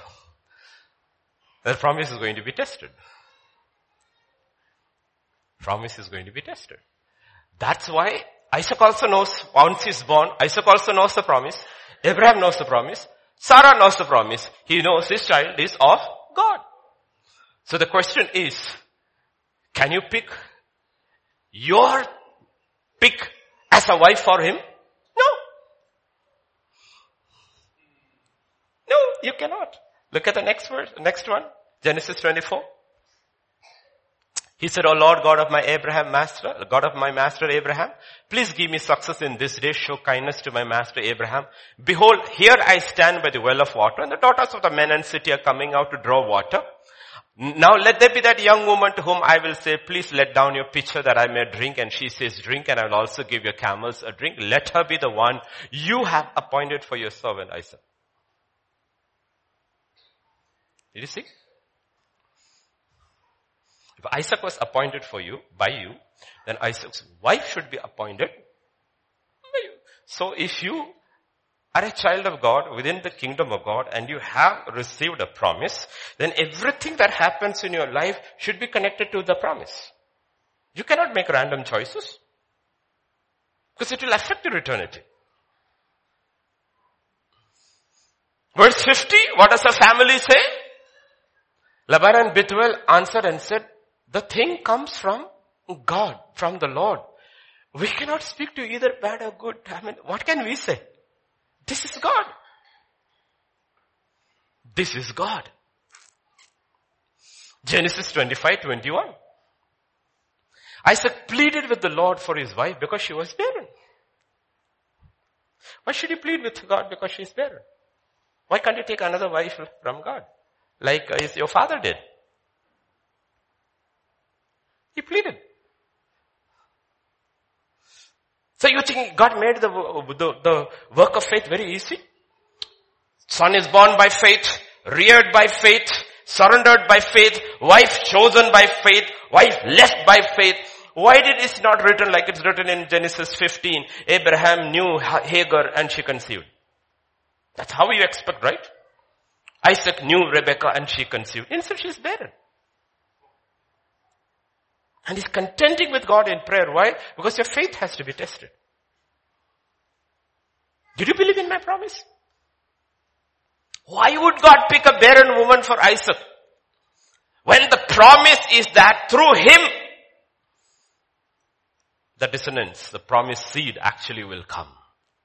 that promise is going to be tested. Promise is going to be tested. That's why Isaac also knows once he's born, Isaac also knows the promise. Abraham knows the promise. Sarah knows the promise. He knows his child is of God. So the question is, can you pick your pick as a wife for him? No, you cannot. Look at the next verse, next one. Genesis 24. He said, O Lord God of my Abraham master, God of my master Abraham, please give me success in this day, show kindness to my master Abraham. Behold, here I stand by the well of water and the daughters of the men and city are coming out to draw water. Now let there be that young woman to whom I will say, please let down your pitcher that I may drink. And she says, drink and I will also give your camels a drink. Let her be the one you have appointed for your servant Isaac. Did you see? If Isaac was appointed for you, by you, then Isaac's wife should be appointed by you. So if you are a child of God within the kingdom of God and you have received a promise, then everything that happens in your life should be connected to the promise. You cannot make random choices because it will affect your eternity. Verse 50, what does the family say? Laban and Bethuel answered and said, the thing comes from God, from the Lord. We cannot speak to either bad or good. I mean, what can we say? This is God. This is God. Genesis 25, 21. Isaac pleaded with the Lord for his wife because she was barren. Why should he plead with God because she is barren? Why can't you take another wife from God? Like uh, your father did. He pleaded. So you think God made the, the, the work of faith very easy? Son is born by faith, reared by faith, surrendered by faith, wife chosen by faith, wife left by faith. Why did it not written like it's written in Genesis 15? Abraham knew Hagar and she conceived. That's how you expect, right? Isaac knew Rebecca and she conceived. Instead she's barren. And he's contending with God in prayer. Why? Because your faith has to be tested. Did you believe in my promise? Why would God pick a barren woman for Isaac? When the promise is that through him, the dissonance, the promised seed actually will come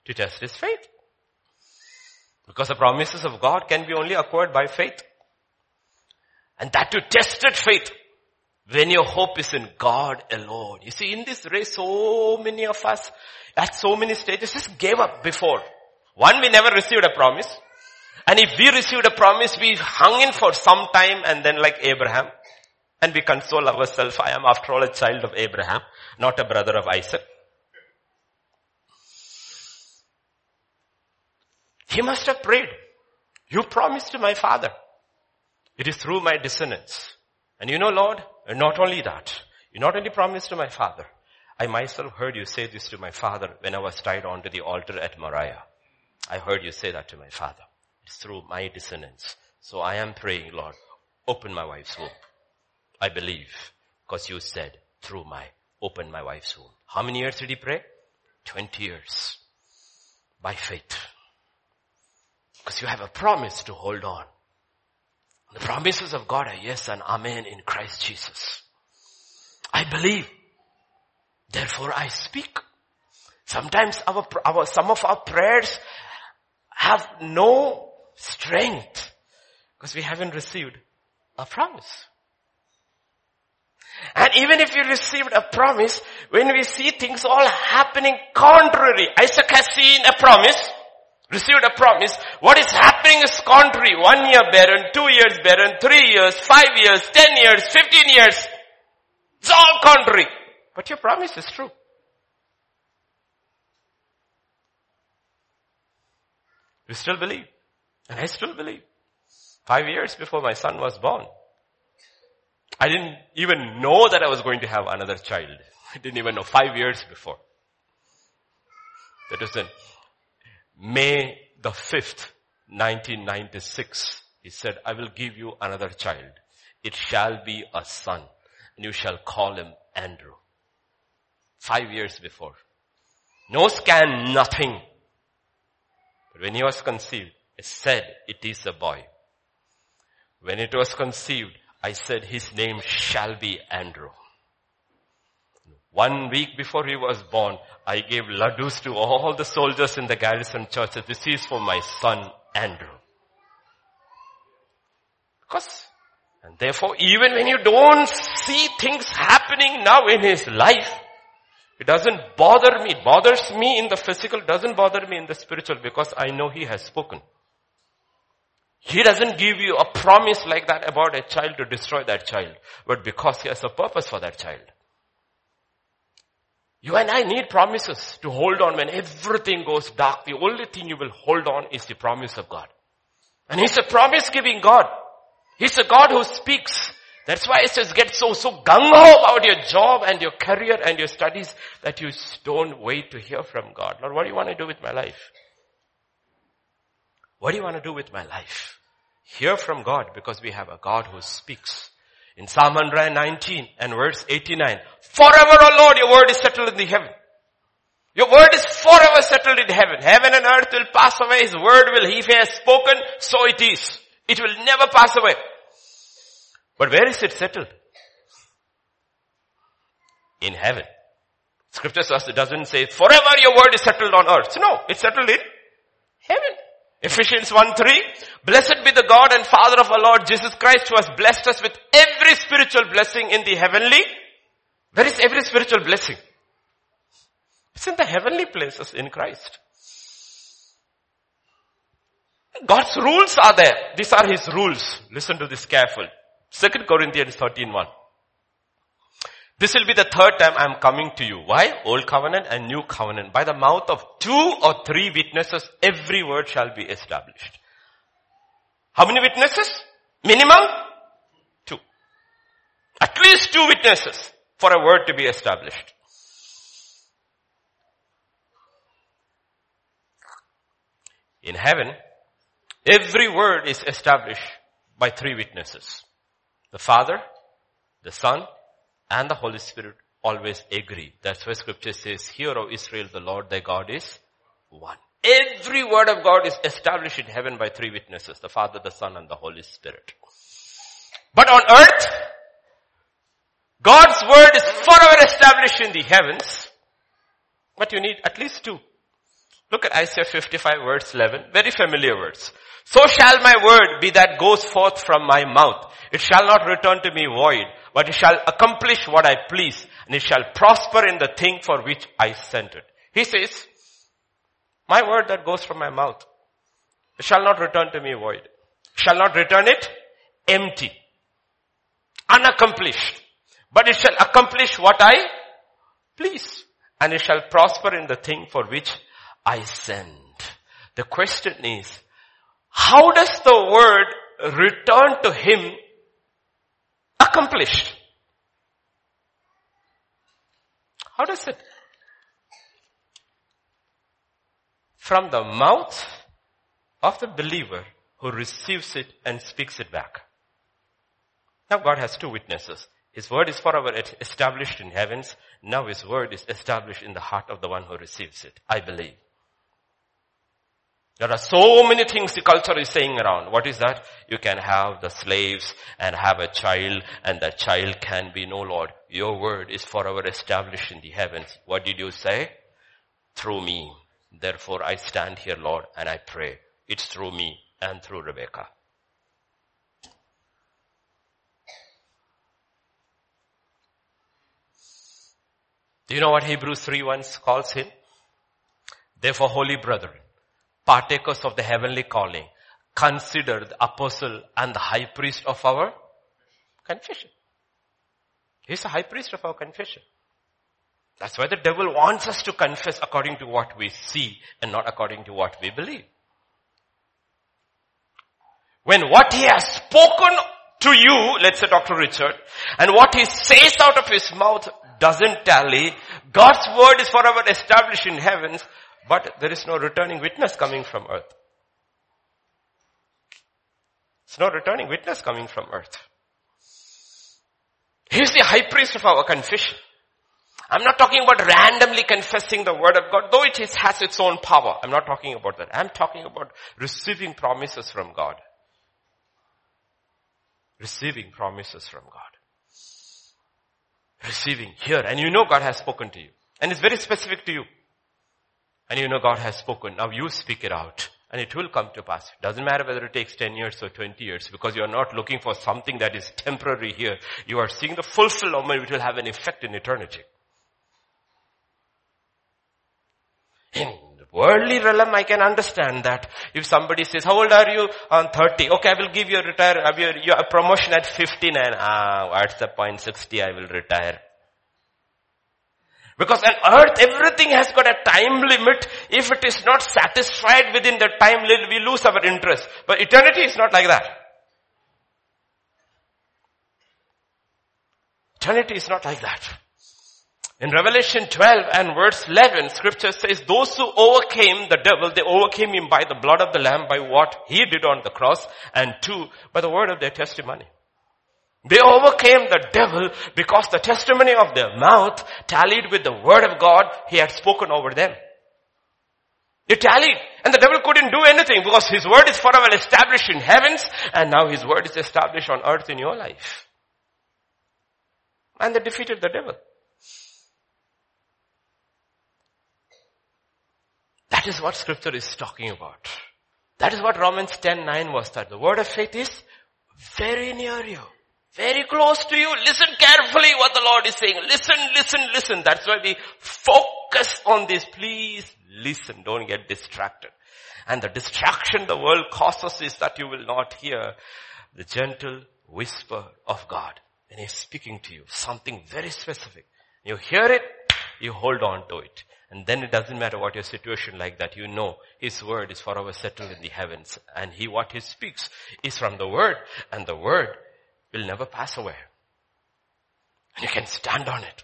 to test his faith. Because the promises of God can be only acquired by faith. And that to tested faith. When your hope is in God alone. You see, in this race, so many of us at so many stages just gave up before. One, we never received a promise. And if we received a promise, we hung in for some time and then like Abraham. And we console ourselves, I am after all a child of Abraham, not a brother of Isaac. He must have prayed. You promised to my father. It is through my descendants. And you know, Lord, not only that, you not only promised to my father, I myself heard you say this to my father when I was tied onto the altar at Moriah. I heard you say that to my father. It's through my descendants. So I am praying, Lord, open my wife's womb. I believe, because you said, through my, open my wife's womb. How many years did he pray? 20 years. By faith. Because you have a promise to hold on. The promises of God are yes and amen in Christ Jesus. I believe. Therefore I speak. Sometimes our, our, some of our prayers have no strength because we haven't received a promise. And even if you received a promise, when we see things all happening contrary, Isaac has seen a promise, received a promise. What is happening is contrary. One year barren, two years barren, three years, five years, ten years, fifteen years. It's all contrary. But your promise is true. You still believe. And I still believe. Five years before my son was born, I didn't even know that I was going to have another child. I didn't even know five years before. That was in May the 5th, 1996, he said, I will give you another child. It shall be a son and you shall call him Andrew. Five years before. No scan, nothing. But when he was conceived, I said it is a boy. When it was conceived, I said his name shall be Andrew. One week before he was born, I gave laddus to all the soldiers in the garrison church. This is for my son Andrew. Because And therefore, even when you don't see things happening now in his life, it doesn't bother me. It bothers me in the physical, doesn't bother me in the spiritual because I know he has spoken. He doesn't give you a promise like that about a child to destroy that child, but because he has a purpose for that child. You and I need promises to hold on when everything goes dark. The only thing you will hold on is the promise of God. And He's a promise giving God. He's a God who speaks. That's why it says get so, so gung-ho about your job and your career and your studies that you don't wait to hear from God. Lord, what do you want to do with my life? What do you want to do with my life? Hear from God because we have a God who speaks. In Psalm 119 and verse 89, forever, O Lord, your word is settled in the heaven. Your word is forever settled in heaven. Heaven and earth will pass away. His word will, if he has spoken, so it is. It will never pass away. But where is it settled? In heaven. Scripture says it doesn't say forever your word is settled on earth. No, it's settled in heaven. Ephesians 1 3, blessed be the God and Father of our Lord Jesus Christ who has blessed us with every spiritual blessing in the heavenly. Where is every spiritual blessing? It's in the heavenly places in Christ. God's rules are there. These are His rules. Listen to this careful. Second Corinthians 13 1. This will be the third time I am coming to you. Why? Old covenant and new covenant. By the mouth of two or three witnesses, every word shall be established. How many witnesses? Minimum? Two. At least two witnesses for a word to be established. In heaven, every word is established by three witnesses. The Father, the Son, and the Holy Spirit always agree. That's why scripture says, hear O Israel, the Lord thy God is one. Every word of God is established in heaven by three witnesses, the Father, the Son, and the Holy Spirit. But on earth, God's word is forever established in the heavens, but you need at least two. Look at Isaiah 55 verse 11, very familiar words. So shall my word be that goes forth from my mouth. It shall not return to me void, but it shall accomplish what I please, and it shall prosper in the thing for which I sent it. He says, my word that goes from my mouth, shall not return to me void. Shall not return it empty. Unaccomplished. But it shall accomplish what I please. And it shall prosper in the thing for which I send. The question is, how does the word return to him accomplished. How does it? From the mouth of the believer who receives it and speaks it back. Now God has two witnesses. His word is forever established in heavens. Now his word is established in the heart of the one who receives it. I believe. There are so many things the culture is saying around. What is that? You can have the slaves and have a child and that child can be no Lord. Your word is forever established in the heavens. What did you say? Through me. Therefore I stand here Lord and I pray. It's through me and through Rebecca. Do you know what Hebrews 3 1 calls him? Therefore, holy brethren, partakers of the heavenly calling, consider the apostle and the high priest of our confession. He's the high priest of our confession. That's why the devil wants us to confess according to what we see and not according to what we believe. When what he has spoken to you, let's say Dr. Richard, and what he says out of his mouth doesn't tally, God's word is forever established in heavens, but there is no returning witness coming from earth. It's no returning witness coming from earth. He's the high priest of our confession. I'm not talking about randomly confessing the word of God, though it is, has its own power. I'm not talking about that. I'm talking about receiving promises from God. Receiving promises from God. Receiving here. And you know God has spoken to you. And it's very specific to you. And you know God has spoken. Now you speak it out. and it will come to pass. It Doesn't matter whether it takes 10 years or 20 years because you are not looking for something that is temporary here. You are seeing the fulfillment which will have an effect in eternity. In the worldly realm, I can understand that. If somebody says, how old are you? On 30. Okay, I will give you a retire, your, your promotion at 59. Ah, what's the point? 60, I will retire. Because on earth, everything has got a time limit. If it is not satisfied within the time limit, we lose our interest. But eternity is not like that. Eternity is not like that. In Revelation 12 and verse 11, scripture says, those who overcame the devil, they overcame him by the blood of the lamb, by what he did on the cross, and two, by the word of their testimony. They overcame the devil because the testimony of their mouth tallied with the word of God he had spoken over them. It tallied. And the devil couldn't do anything because his word is forever established in heavens and now his word is established on earth in your life. And they defeated the devil. That is what scripture is talking about. That is what Romans 10, 9 was that. The word of faith is very near you. Very close to you. Listen carefully what the Lord is saying. Listen, listen, listen. That's why we focus on this. Please listen. Don't get distracted. And the distraction the world causes is that you will not hear the gentle whisper of God. When He's speaking to you, something very specific. You hear it, you hold on to it. And then it doesn't matter what your situation like that, you know His word is forever settled in the heavens. And He, what He speaks is from the word. And the word will never pass away. And you can stand on it.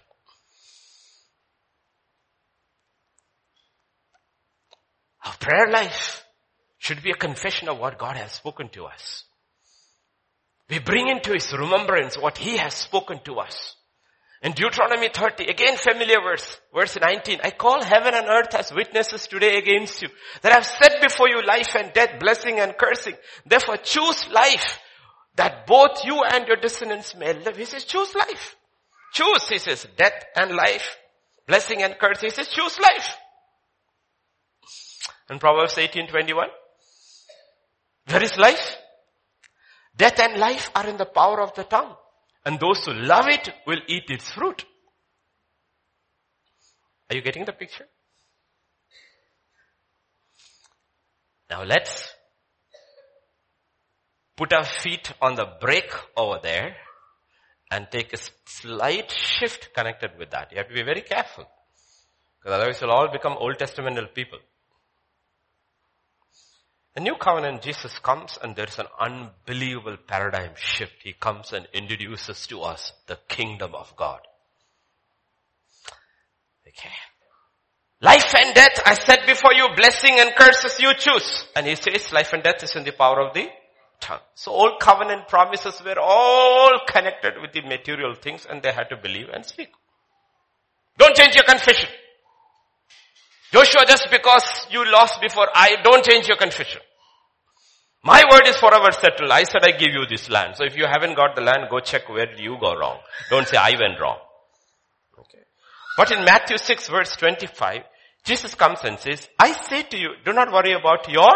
Our prayer life should be a confession of what God has spoken to us. We bring into His remembrance what He has spoken to us. In Deuteronomy 30, again familiar verse, verse 19, I call heaven and earth as witnesses today against you, that I've set before you life and death, blessing and cursing. Therefore choose life, that both you and your descendants may live. He says, choose life. Choose, he says, death and life, blessing and curse. He says, choose life. In Proverbs 18:21, there is life. Death and life are in the power of the tongue. And those who love it will eat its fruit. Are you getting the picture? Now let's put our feet on the brake over there and take a slight shift connected with that. You have to be very careful. Because otherwise you'll all become Old Testamental people. The new covenant, Jesus comes and there's an unbelievable paradigm shift. He comes and introduces to us the kingdom of God. Okay. Life and death I set before you, blessing and curses you choose. And he says life and death is in the power of the tongue. So all covenant promises were all connected with the material things and they had to believe and speak. Don't change your confession. Joshua, just because you lost before I, don't change your confession. My word is forever settled. I said I give you this land. So if you haven't got the land, go check where you go wrong. Don't say I went wrong. Okay. But in Matthew 6 verse 25, Jesus comes and says, I say to you, do not worry about your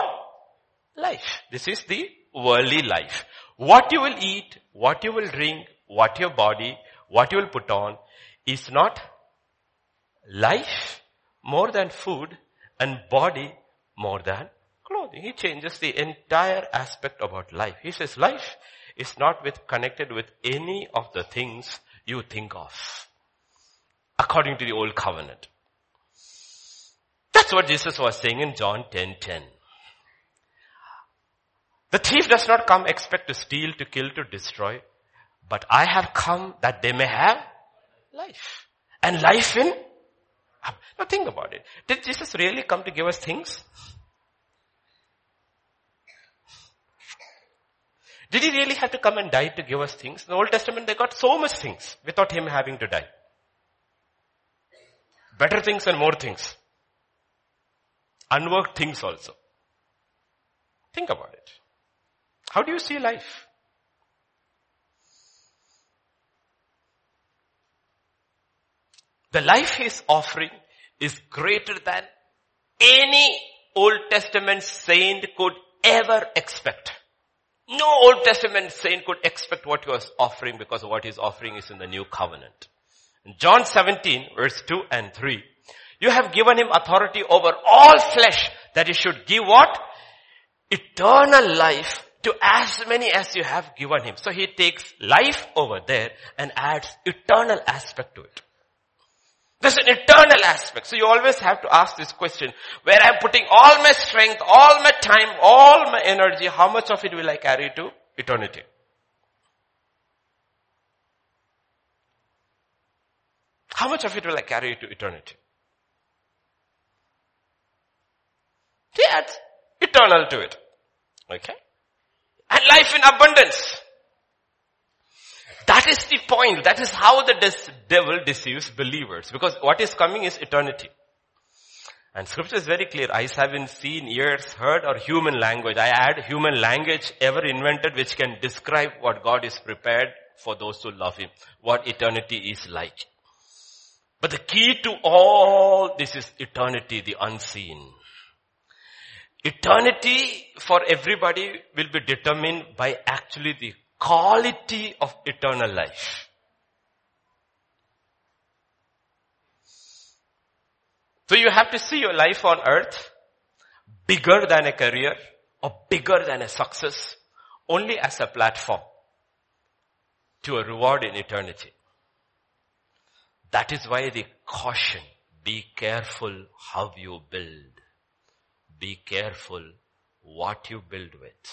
life. This is the worldly life. What you will eat, what you will drink, what your body, what you will put on is not life more than food and body more than clothing. He changes the entire aspect about life. He says life is not with connected with any of the things you think of. According to the old covenant. That's what Jesus was saying in John 10, 10. The thief does not come expect to steal, to kill, to destroy. But I have come that they may have life. And life in? Now think about it. Did Jesus really come to give us things? Did he really have to come and die to give us things? In the Old Testament they got so much things without him having to die. Better things and more things. Unworked things also. Think about it. How do you see life? The life he's offering is greater than any Old Testament saint could ever expect. No Old Testament saint could expect what he was offering because what he's offering is in the new covenant. John 17 verse 2 and 3, you have given him authority over all flesh that he should give what? Eternal life to as many as you have given him. So he takes life over there and adds eternal aspect to it. There's an eternal aspect. So you always have to ask this question, where I'm putting all my strength, all my time, all my energy, how much of it will I carry to eternity? How much of it will I carry to eternity? He adds eternal to it. Okay? And life in abundance. That is the point. That is how the devil deceives believers. Because what is coming is eternity. And scripture is very clear. Eyes haven't seen, ears heard, or human language. I add human language ever invented which can describe what God is prepared for those who love Him. What eternity is like. But the key to all this is eternity, the unseen. Eternity for everybody will be determined by actually the quality of eternal life. So you have to see your life on earth bigger than a career or bigger than a success only as a platform to a reward in eternity. That is why the caution, be careful how you build. Be careful what you build with.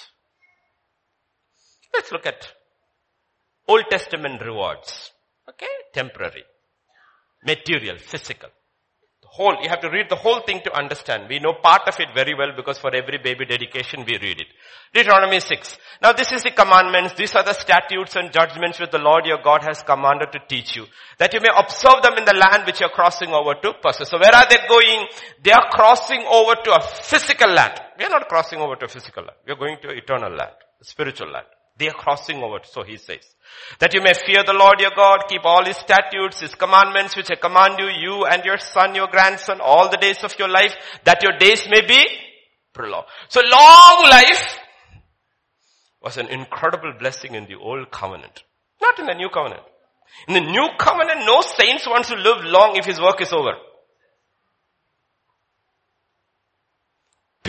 Let's look at Old Testament rewards. Okay? Temporary. Material, physical. Whole, you have to read the whole thing to understand. We know part of it very well because for every baby dedication we read it. Deuteronomy 6. Now this is the commandments, these are the statutes and judgments which the Lord your God has commanded to teach you. That you may observe them in the land which you're crossing over to possess. So where are they going? They are crossing over to a physical land. We are not crossing over to a physical land. We are going to eternal land, spiritual land. They are crossing over, so he says. That you may fear the Lord your God, keep all his statutes, his commandments which I command you, you and your son, your grandson, all the days of your life, that your days may be prolonged. So long life was an incredible blessing in the old covenant. Not in the new covenant. In the new covenant, no saints wants to live long if his work is over.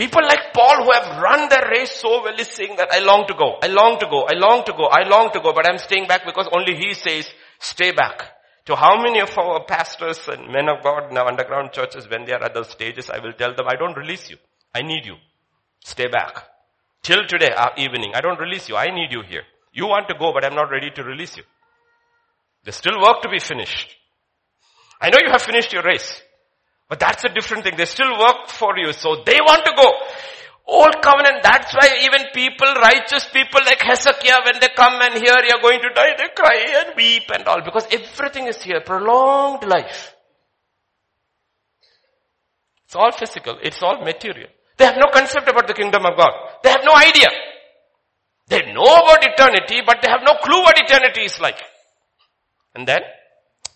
People like Paul who have run their race so well is saying that I long to go, I long to go, I long to go, I long to go, but I'm staying back because only he says, stay back. To how many of our pastors and men of God in our underground churches, when they are at those stages, I will tell them, I don't release you. I need you. Stay back. Till today our evening, I don't release you. I need you here. You want to go, but I'm not ready to release you. There's still work to be finished. I know you have finished your race. But that's a different thing. They still work for you. So they want to go. Old covenant, that's why even people, righteous people like Hezekiah, when they come and hear you're going to die, they cry and weep and all. Because everything is here. Prolonged life. It's all physical. It's all material. They have no concept about the kingdom of God. They have no idea. They know about eternity, but they have no clue what eternity is like. And then,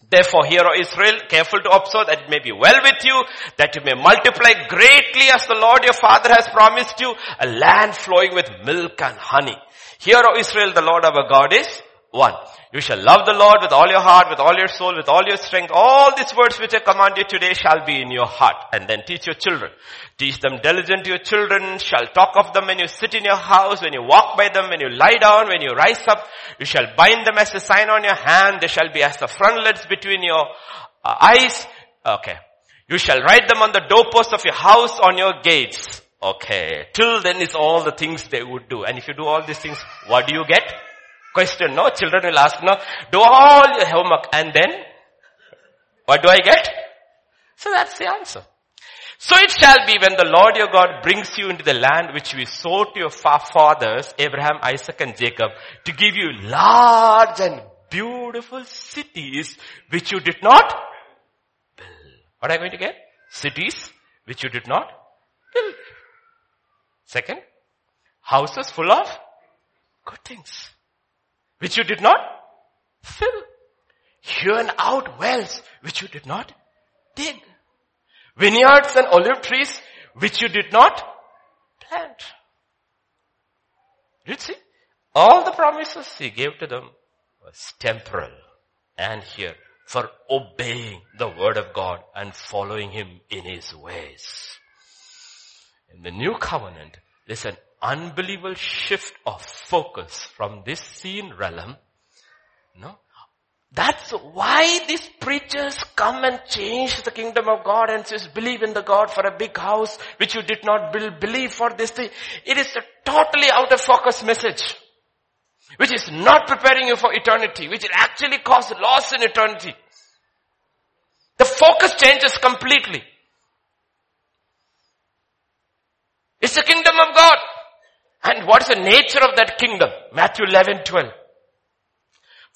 Therefore, hear, O Israel, careful to observe that it may be well with you, that you may multiply greatly as the Lord your Father has promised you, a land flowing with milk and honey. Hear, O Israel, the Lord our God is one. You shall love the Lord with all your heart, with all your soul, with all your strength. All these words which I command you today shall be in your heart. And then teach your children. Teach them diligent to your children, shall talk of them when you sit in your house, when you walk by them, when you lie down, when you rise up. You shall bind them as a sign on your hand. They shall be as the frontlets between your uh, eyes. Okay. You shall write them on the doorposts of your house, on your gates. Okay. Till then is all the things they would do. And if you do all these things, what do you get? Question, no? Children will ask, no? Do all your homework and then, what do I get? So that's the answer. So it shall be when the Lord your God brings you into the land which we sow to your fathers, Abraham, Isaac and Jacob, to give you large and beautiful cities which you did not build. What are you going to get? Cities which you did not build. Second, houses full of good things which you did not fill. Hewn out wells, which you did not dig. Vineyards and olive trees, which you did not plant. You see? All the promises he gave to them was temporal and here for obeying the word of God and following him in his ways. In the new covenant, there's an unbelievable shift of focus from this seen realm, no? That's why these preachers come and change the kingdom of God and says, believe in the God for a big house, which you did not build, believe for this thing. It is a totally out of focus message which is not preparing you for eternity, which will actually cause loss in eternity. The focus changes completely. It's the kingdom of God. And what is the nature of that kingdom? Matthew 11, 12.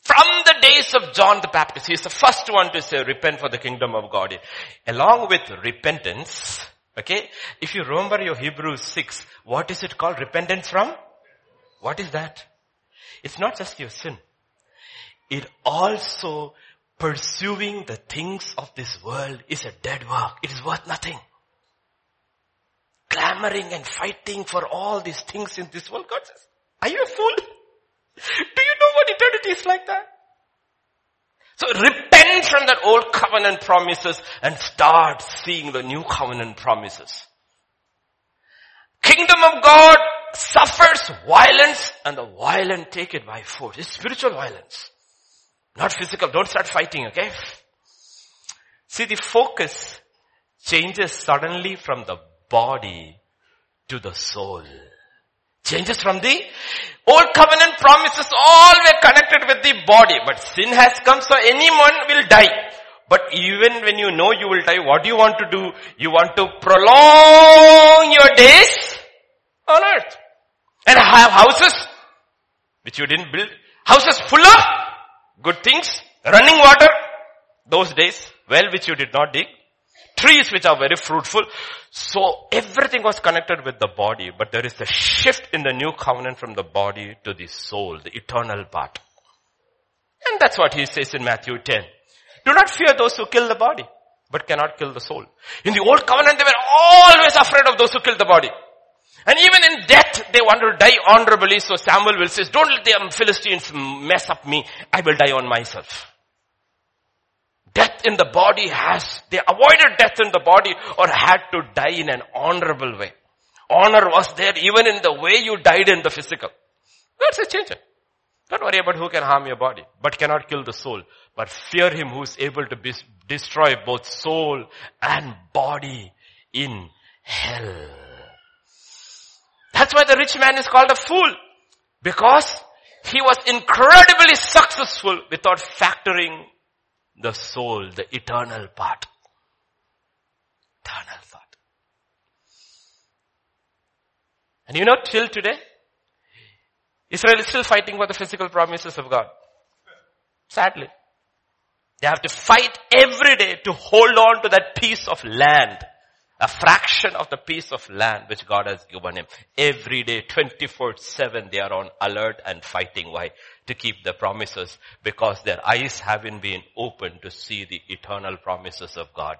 From the days of John the Baptist, he is the first one to say, repent for the kingdom of God. Along with repentance, okay, if you remember your Hebrews 6, what is it called? Repentance from? What is that? It's not just your sin. It also pursuing the things of this world is a dead work. It is worth nothing. Clamoring and fighting for all these things in this world. God says, are you a fool? Do you know what eternity is like that? So repent from that old covenant promises and start seeing the new covenant promises. Kingdom of God suffers violence and the violent take it by force. It's spiritual violence. Not physical. Don't start fighting, okay? See, the focus changes suddenly from the body to the soul. Changes from the old covenant promises all were connected with the body, but sin has come so anyone will die. But even when you know you will die, what do you want to do? You want to prolong your days on earth. And have houses which you didn't build. Houses full of good things, running water, those days, well which you did not dig. Trees which are very fruitful. So everything was connected with the body, but there is a shift in the new covenant from the body to the soul, the eternal part. And that's what he says in Matthew 10. Do not fear those who kill the body, but cannot kill the soul. In the old covenant, they were always afraid of those who kill the body. And even in death, they want to die honorably. So Samuel will say, don't let the Philistines mess up me. I will die on myself. Death in the body has, they avoided death in the body or had to die in an honorable way. Honor was there even in the way you died in the physical. That's a change. Don't worry about who can harm your body, but cannot kill the soul. But fear him who is able to be, destroy both soul and body in hell. That's why the rich man is called a fool. Because he was incredibly successful without factoring the soul, the eternal part. Eternal part. And you know, till today, Israel is still fighting for the physical promises of God. Sadly. They have to fight every day to hold on to that piece of land a fraction of the piece of land which God has given him. Every day, 24-7, they are on alert and fighting. Why? To keep the promises because their eyes haven't been opened to see the eternal promises of God.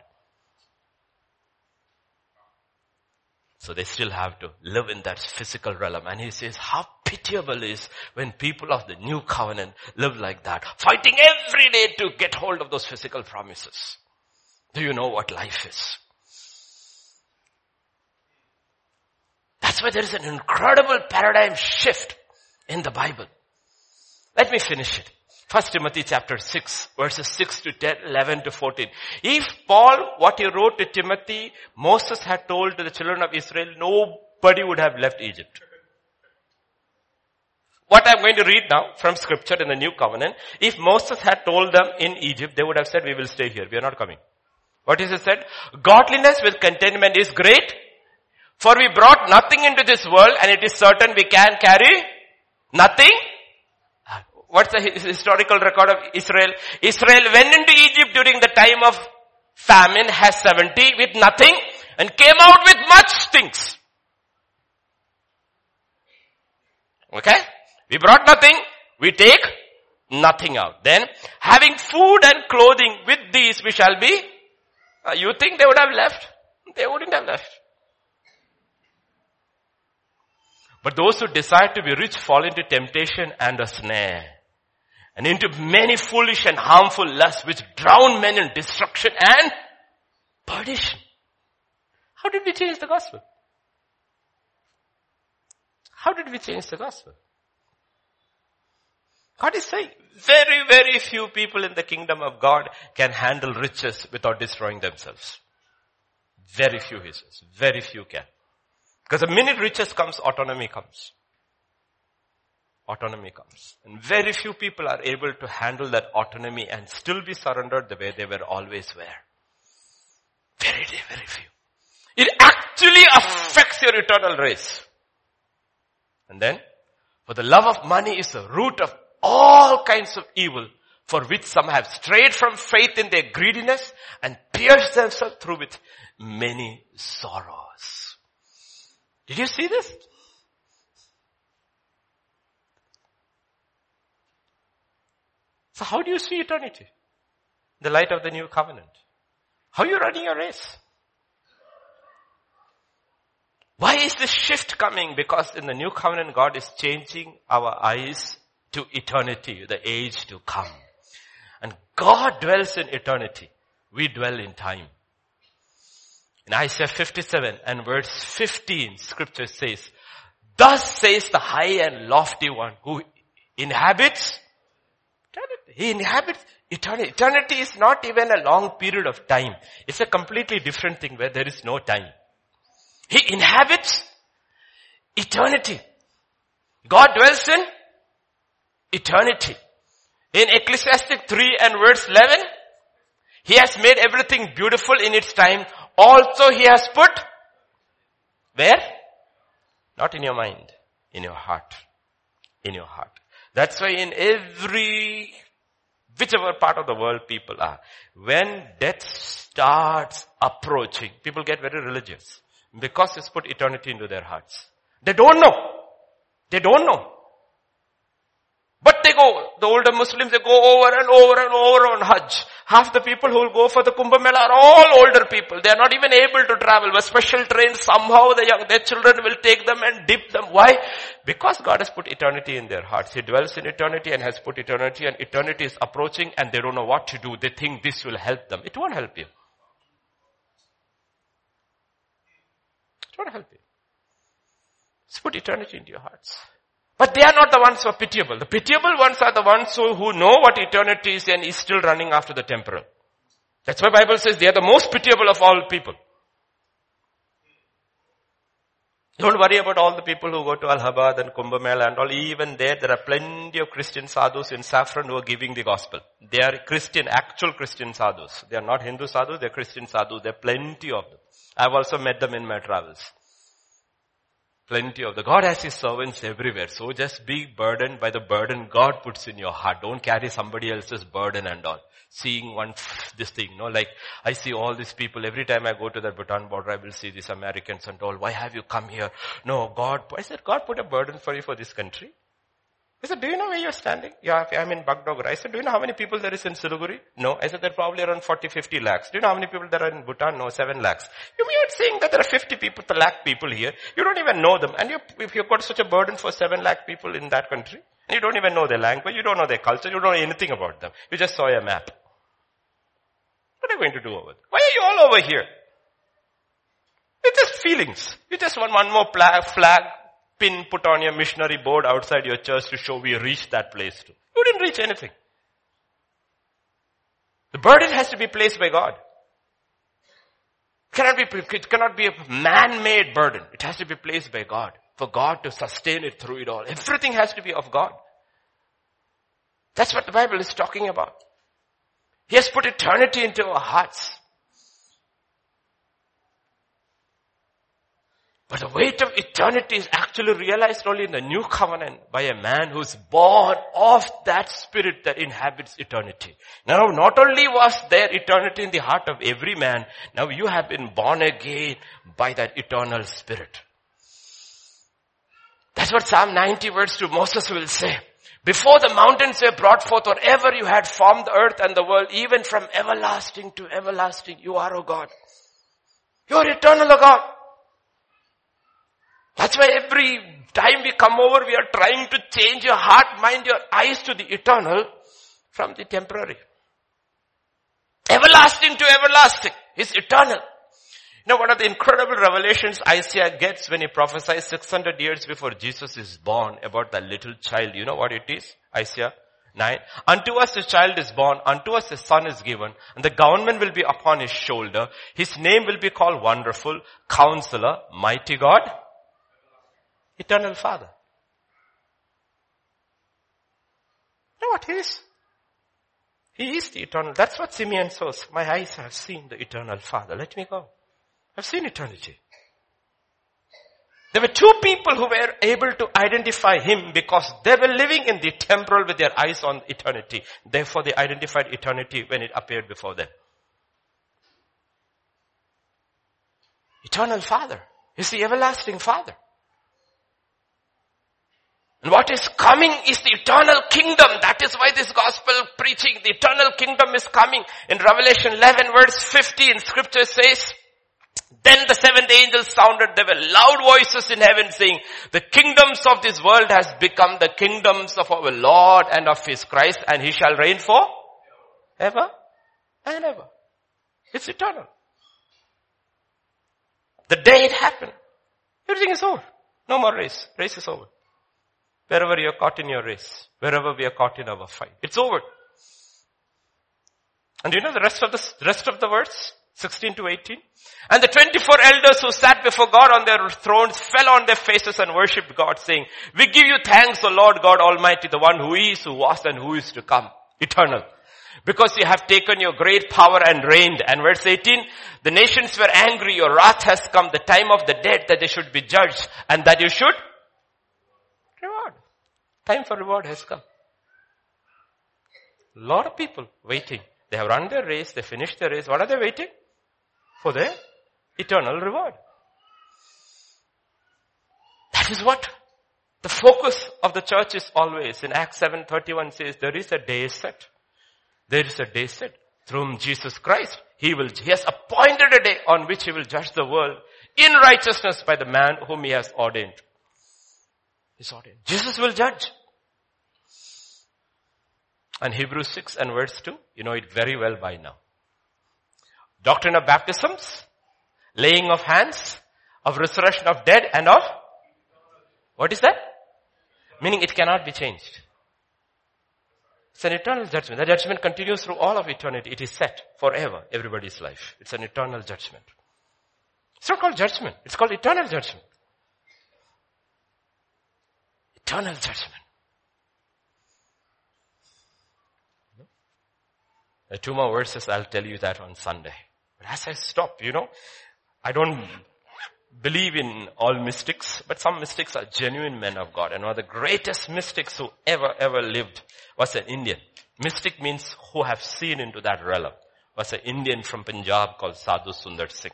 So they still have to live in that physical realm. And he says, how pitiable is when people of the new covenant live like that, fighting every day to get hold of those physical promises. Do you know what life is? That's why there is an incredible paradigm shift in the Bible. Let me finish it. First Timothy chapter 6 verses 6 to 10, 11 to 14. If Paul, what he wrote to Timothy, Moses had told to the children of Israel, nobody would have left Egypt. What I'm going to read now from scripture in the new covenant, if Moses had told them in Egypt, they would have said, we will stay here. We are not coming. What is it said? Godliness with contentment is great for we brought nothing into this world and it is certain we can carry nothing. What's the historical record of Israel? Israel went into Egypt during the time of famine, has 70 with nothing and came out with much things. Okay? We brought nothing, we take nothing out. Then, having food and clothing with these we shall be, uh, you think they would have left? They wouldn't have left. But those who desire to be rich fall into temptation and a snare and into many foolish and harmful lusts which drown men in destruction and perdition. How did we change the gospel? How did we change the gospel? God is saying very, very few people in the kingdom of God can handle riches without destroying themselves. Very few, he says. Very few can. Because the minute riches comes, autonomy comes. Autonomy comes. And very few people are able to handle that autonomy and still be surrendered the way they were always were. Very, very few. It actually affects your eternal race. And then, for the love of money is the root of all kinds of evil for which some have strayed from faith in their greediness and pierced themselves through with many sorrows. Did you see this? So how do you see eternity? The light of the new covenant. How are you running your race? Why is this shift coming? Because in the new covenant, God is changing our eyes to eternity, the age to come. And God dwells in eternity. We dwell in time. In Isaiah 57 and verse 15, scripture says, Thus says the high and lofty one who inhabits. He inhabits eternity. Eternity is not even a long period of time. It's a completely different thing where there is no time. He inhabits eternity. God dwells in eternity. In Ecclesiastic 3 and verse 11, He has made everything beautiful in its time. Also He has put, where? Not in your mind, in your heart. In your heart. That's why in every, whichever part of the world people are, when death starts approaching, people get very religious. Because it's put eternity into their hearts. They don't know. They don't know. But they go, the older Muslims, they go over and over and over on Hajj. Half the people who will go for the Kumbh Mela are all older people. They are not even able to travel. With special trains, somehow the young, their children will take them and dip them. Why? Because God has put eternity in their hearts. He dwells in eternity and has put eternity and eternity is approaching and they don't know what to do. They think this will help them. It won't help you. It won't help you. Let's put eternity into your hearts. But they are not the ones who are pitiable. The pitiable ones are the ones who, who know what eternity is and is still running after the temporal. That's why Bible says they are the most pitiable of all people. Don't worry about all the people who go to Allahabad and Kumbh and all. Even there, there are plenty of Christian sadhus in Saffron who are giving the gospel. They are Christian, actual Christian sadhus. They are not Hindu sadhus, they are Christian sadhus. There are plenty of them. I've also met them in my travels. Plenty of the God has his servants everywhere. So just be burdened by the burden God puts in your heart. Don't carry somebody else's burden and all. Seeing one, this thing, no, like I see all these people every time I go to the Bhutan border, I will see these Americans and all. Why have you come here? No, God, I said, God put a burden for you for this country. He said, do you know where you're standing? Yeah, I'm in Bagdogra. I said, do you know how many people there is in Siliguri? No. I said, there are probably around 40, 50 lakhs. Do you know how many people there are in Bhutan? No, 7 lakhs. You mean you're saying that there are 50 people, the lakh people here. You don't even know them. And you, if you've got such a burden for 7 lakh people in that country, and you don't even know their language, you don't know their culture, you don't know anything about them. You just saw a map. What are you going to do over there? Why are you all over here? It's just feelings. You just want one more flag, flag pin put on your missionary board outside your church to show we reached that place too. You didn't reach anything. The burden has to be placed by God. It cannot be, it cannot be a man-made burden. It has to be placed by God. For God to sustain it through it all. Everything has to be of God. That's what the Bible is talking about. He has put eternity into our hearts. But the weight of eternity is actually realized only in the new covenant by a man who's born of that spirit that inhabits eternity. Now not only was there eternity in the heart of every man, now you have been born again by that eternal spirit. That's what Psalm 90 verse 2 Moses will say. Before the mountains were brought forth or ever you had formed the earth and the world, even from everlasting to everlasting, you are, O God. You are eternal, O God. That's why every time we come over, we are trying to change your heart, mind, your eyes to the eternal from the temporary. Everlasting to everlasting is eternal. You know, one of the incredible revelations Isaiah gets when he prophesies 600 years before Jesus is born about that little child. You know what it is? Isaiah 9. Unto us a child is born, unto us a son is given, and the government will be upon his shoulder. His name will be called Wonderful, Counselor, Mighty God, Eternal Father. You know what he is? He is the eternal. That's what Simeon says. My eyes have seen the eternal Father. Let me go. I've seen eternity. There were two people who were able to identify him because they were living in the temporal with their eyes on eternity. Therefore they identified eternity when it appeared before them. Eternal Father is the everlasting Father. And what is coming is the eternal kingdom. That is why this gospel preaching, the eternal kingdom is coming. In Revelation 11 verse 15, scripture says, then the seventh angel sounded, there were loud voices in heaven saying, the kingdoms of this world has become the kingdoms of our Lord and of His Christ and He shall reign for ever and ever. It's eternal. The day it happened, everything is over. No more race. Race is over. Wherever you're caught in your race, wherever we are caught in our fight, it's over. And you know the rest of the rest of the verse? 16 to 18. And the 24 elders who sat before God on their thrones fell on their faces and worshipped God saying, we give you thanks, O Lord God Almighty, the one who is, who was and who is to come. Eternal. Because you have taken your great power and reigned. And verse 18, the nations were angry, your wrath has come, the time of the dead that they should be judged and that you should. Time for reward has come. Lot of people waiting. They have run their race, they finished their race. What are they waiting? for their eternal reward. That is what the focus of the church is always. In Acts 7.31 says, there is a day set. There is a day set through Jesus Christ. He will, he has appointed a day on which he will judge the world in righteousness by the man whom he has ordained. He's ordained. Jesus will judge. And Hebrews 6 and verse 2, you know it very well by now. Doctrine of baptisms, laying of hands, of resurrection of dead and of, what is that? Meaning it cannot be changed. It's an eternal judgment. The judgment continues through all of eternity. It is set forever, everybody's life. It's an eternal judgment. It's not called judgment. It's called eternal judgment. Eternal judgment. Two more verses. I'll tell you that on Sunday. But as I stop, you know, I don't believe in all mystics, but some mystics are genuine men of God. And one of the greatest mystics who ever, ever lived was an Indian. Mystic means who have seen into that realm. Was an Indian from Punjab called Sadhu Sundar Singh.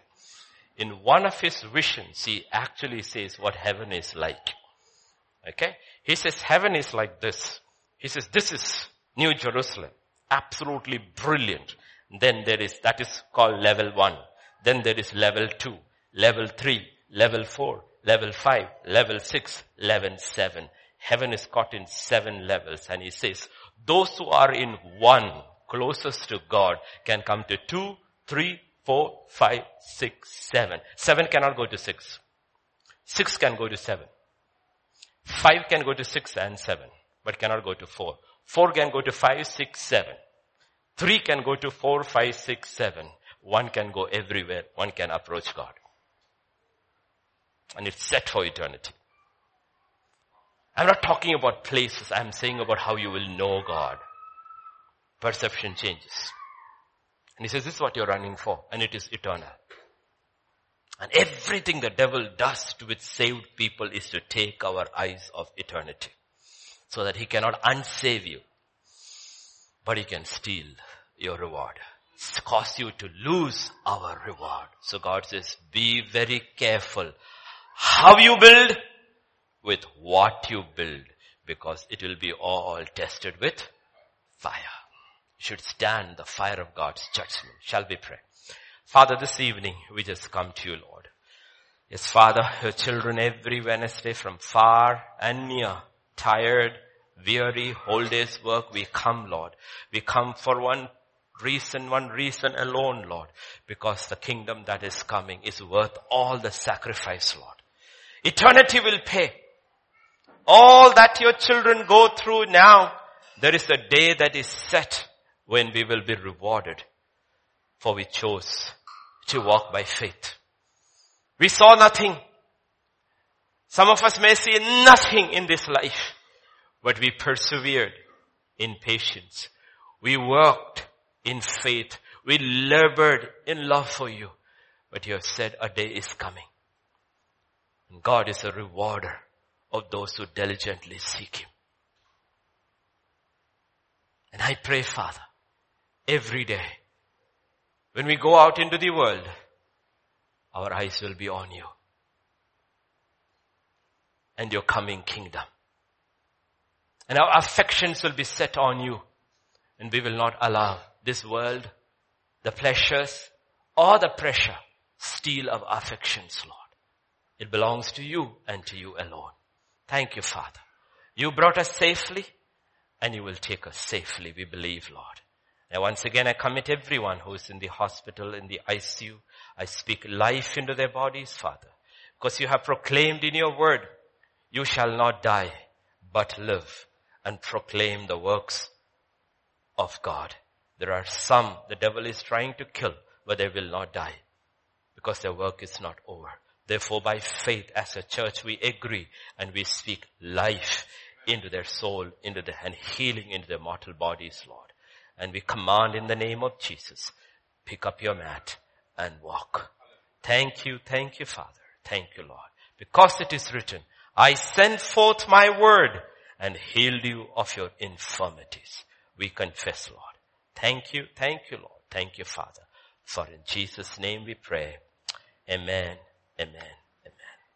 In one of his visions, he actually says what heaven is like. Okay? He says heaven is like this. He says this is New Jerusalem. Absolutely brilliant. Then there is, that is called level one. Then there is level two, level three, level four, level five, level six, level seven. Heaven is caught in seven levels and he says, those who are in one, closest to God, can come to two, three, four, five, six, seven. Seven cannot go to six. Six can go to seven. Five can go to six and seven, but cannot go to four. Four can go to five, six, seven. Three can go to four, five, six, seven. One can go everywhere. One can approach God. And it's set for eternity. I'm not talking about places. I'm saying about how you will know God. Perception changes. And he says, this is what you're running for. And it is eternal. And everything the devil does to with saved people is to take our eyes off eternity. So that he cannot unsave you but he can steal your reward. Cause you to lose our reward. So God says, be very careful how you build with what you build because it will be all tested with fire. You should stand the fire of God's judgment. Shall we pray? Father, this evening we just come to you, Lord. Yes, Father, your children every Wednesday from far and near, tired, weary, whole day's work, we come, Lord. We come for one reason, one reason alone, Lord, because the kingdom that is coming is worth all the sacrifice, Lord. Eternity will pay. All that your children go through now, there is a day that is set when we will be rewarded for we chose to walk by faith. We saw nothing. Some of us may see nothing in this life, but we persevered in patience. We worked in faith. We labored in love for you. But you have said a day is coming. And God is a rewarder of those who diligently seek Him. And I pray, Father, every day, when we go out into the world, our eyes will be on you and your coming kingdom. And our affections will be set on you and we will not allow this world, the pleasures or the pressure steal our affections, Lord. It belongs to you and to you alone. Thank you, Father. You brought us safely and you will take us safely, we believe, Lord. And once again, I commit everyone who is in the hospital, in the ICU. I speak life into their bodies, Father. Because you have proclaimed in your word, you shall not die, but live and proclaim the works of God. There are some the devil is trying to kill, but they will not die because their work is not over. Therefore, by faith as a church, we agree and we speak life into their soul, into the, and healing into their mortal bodies, Lord. And we command in the name of Jesus, pick up your mat and walk. Thank you, thank you, Father. Thank you, Lord. Because it is written, I send forth my word and healed you of your infirmities. We confess, Lord. Thank you, thank you, Lord. Thank you, Father. For in Jesus' name we pray. Amen. Amen.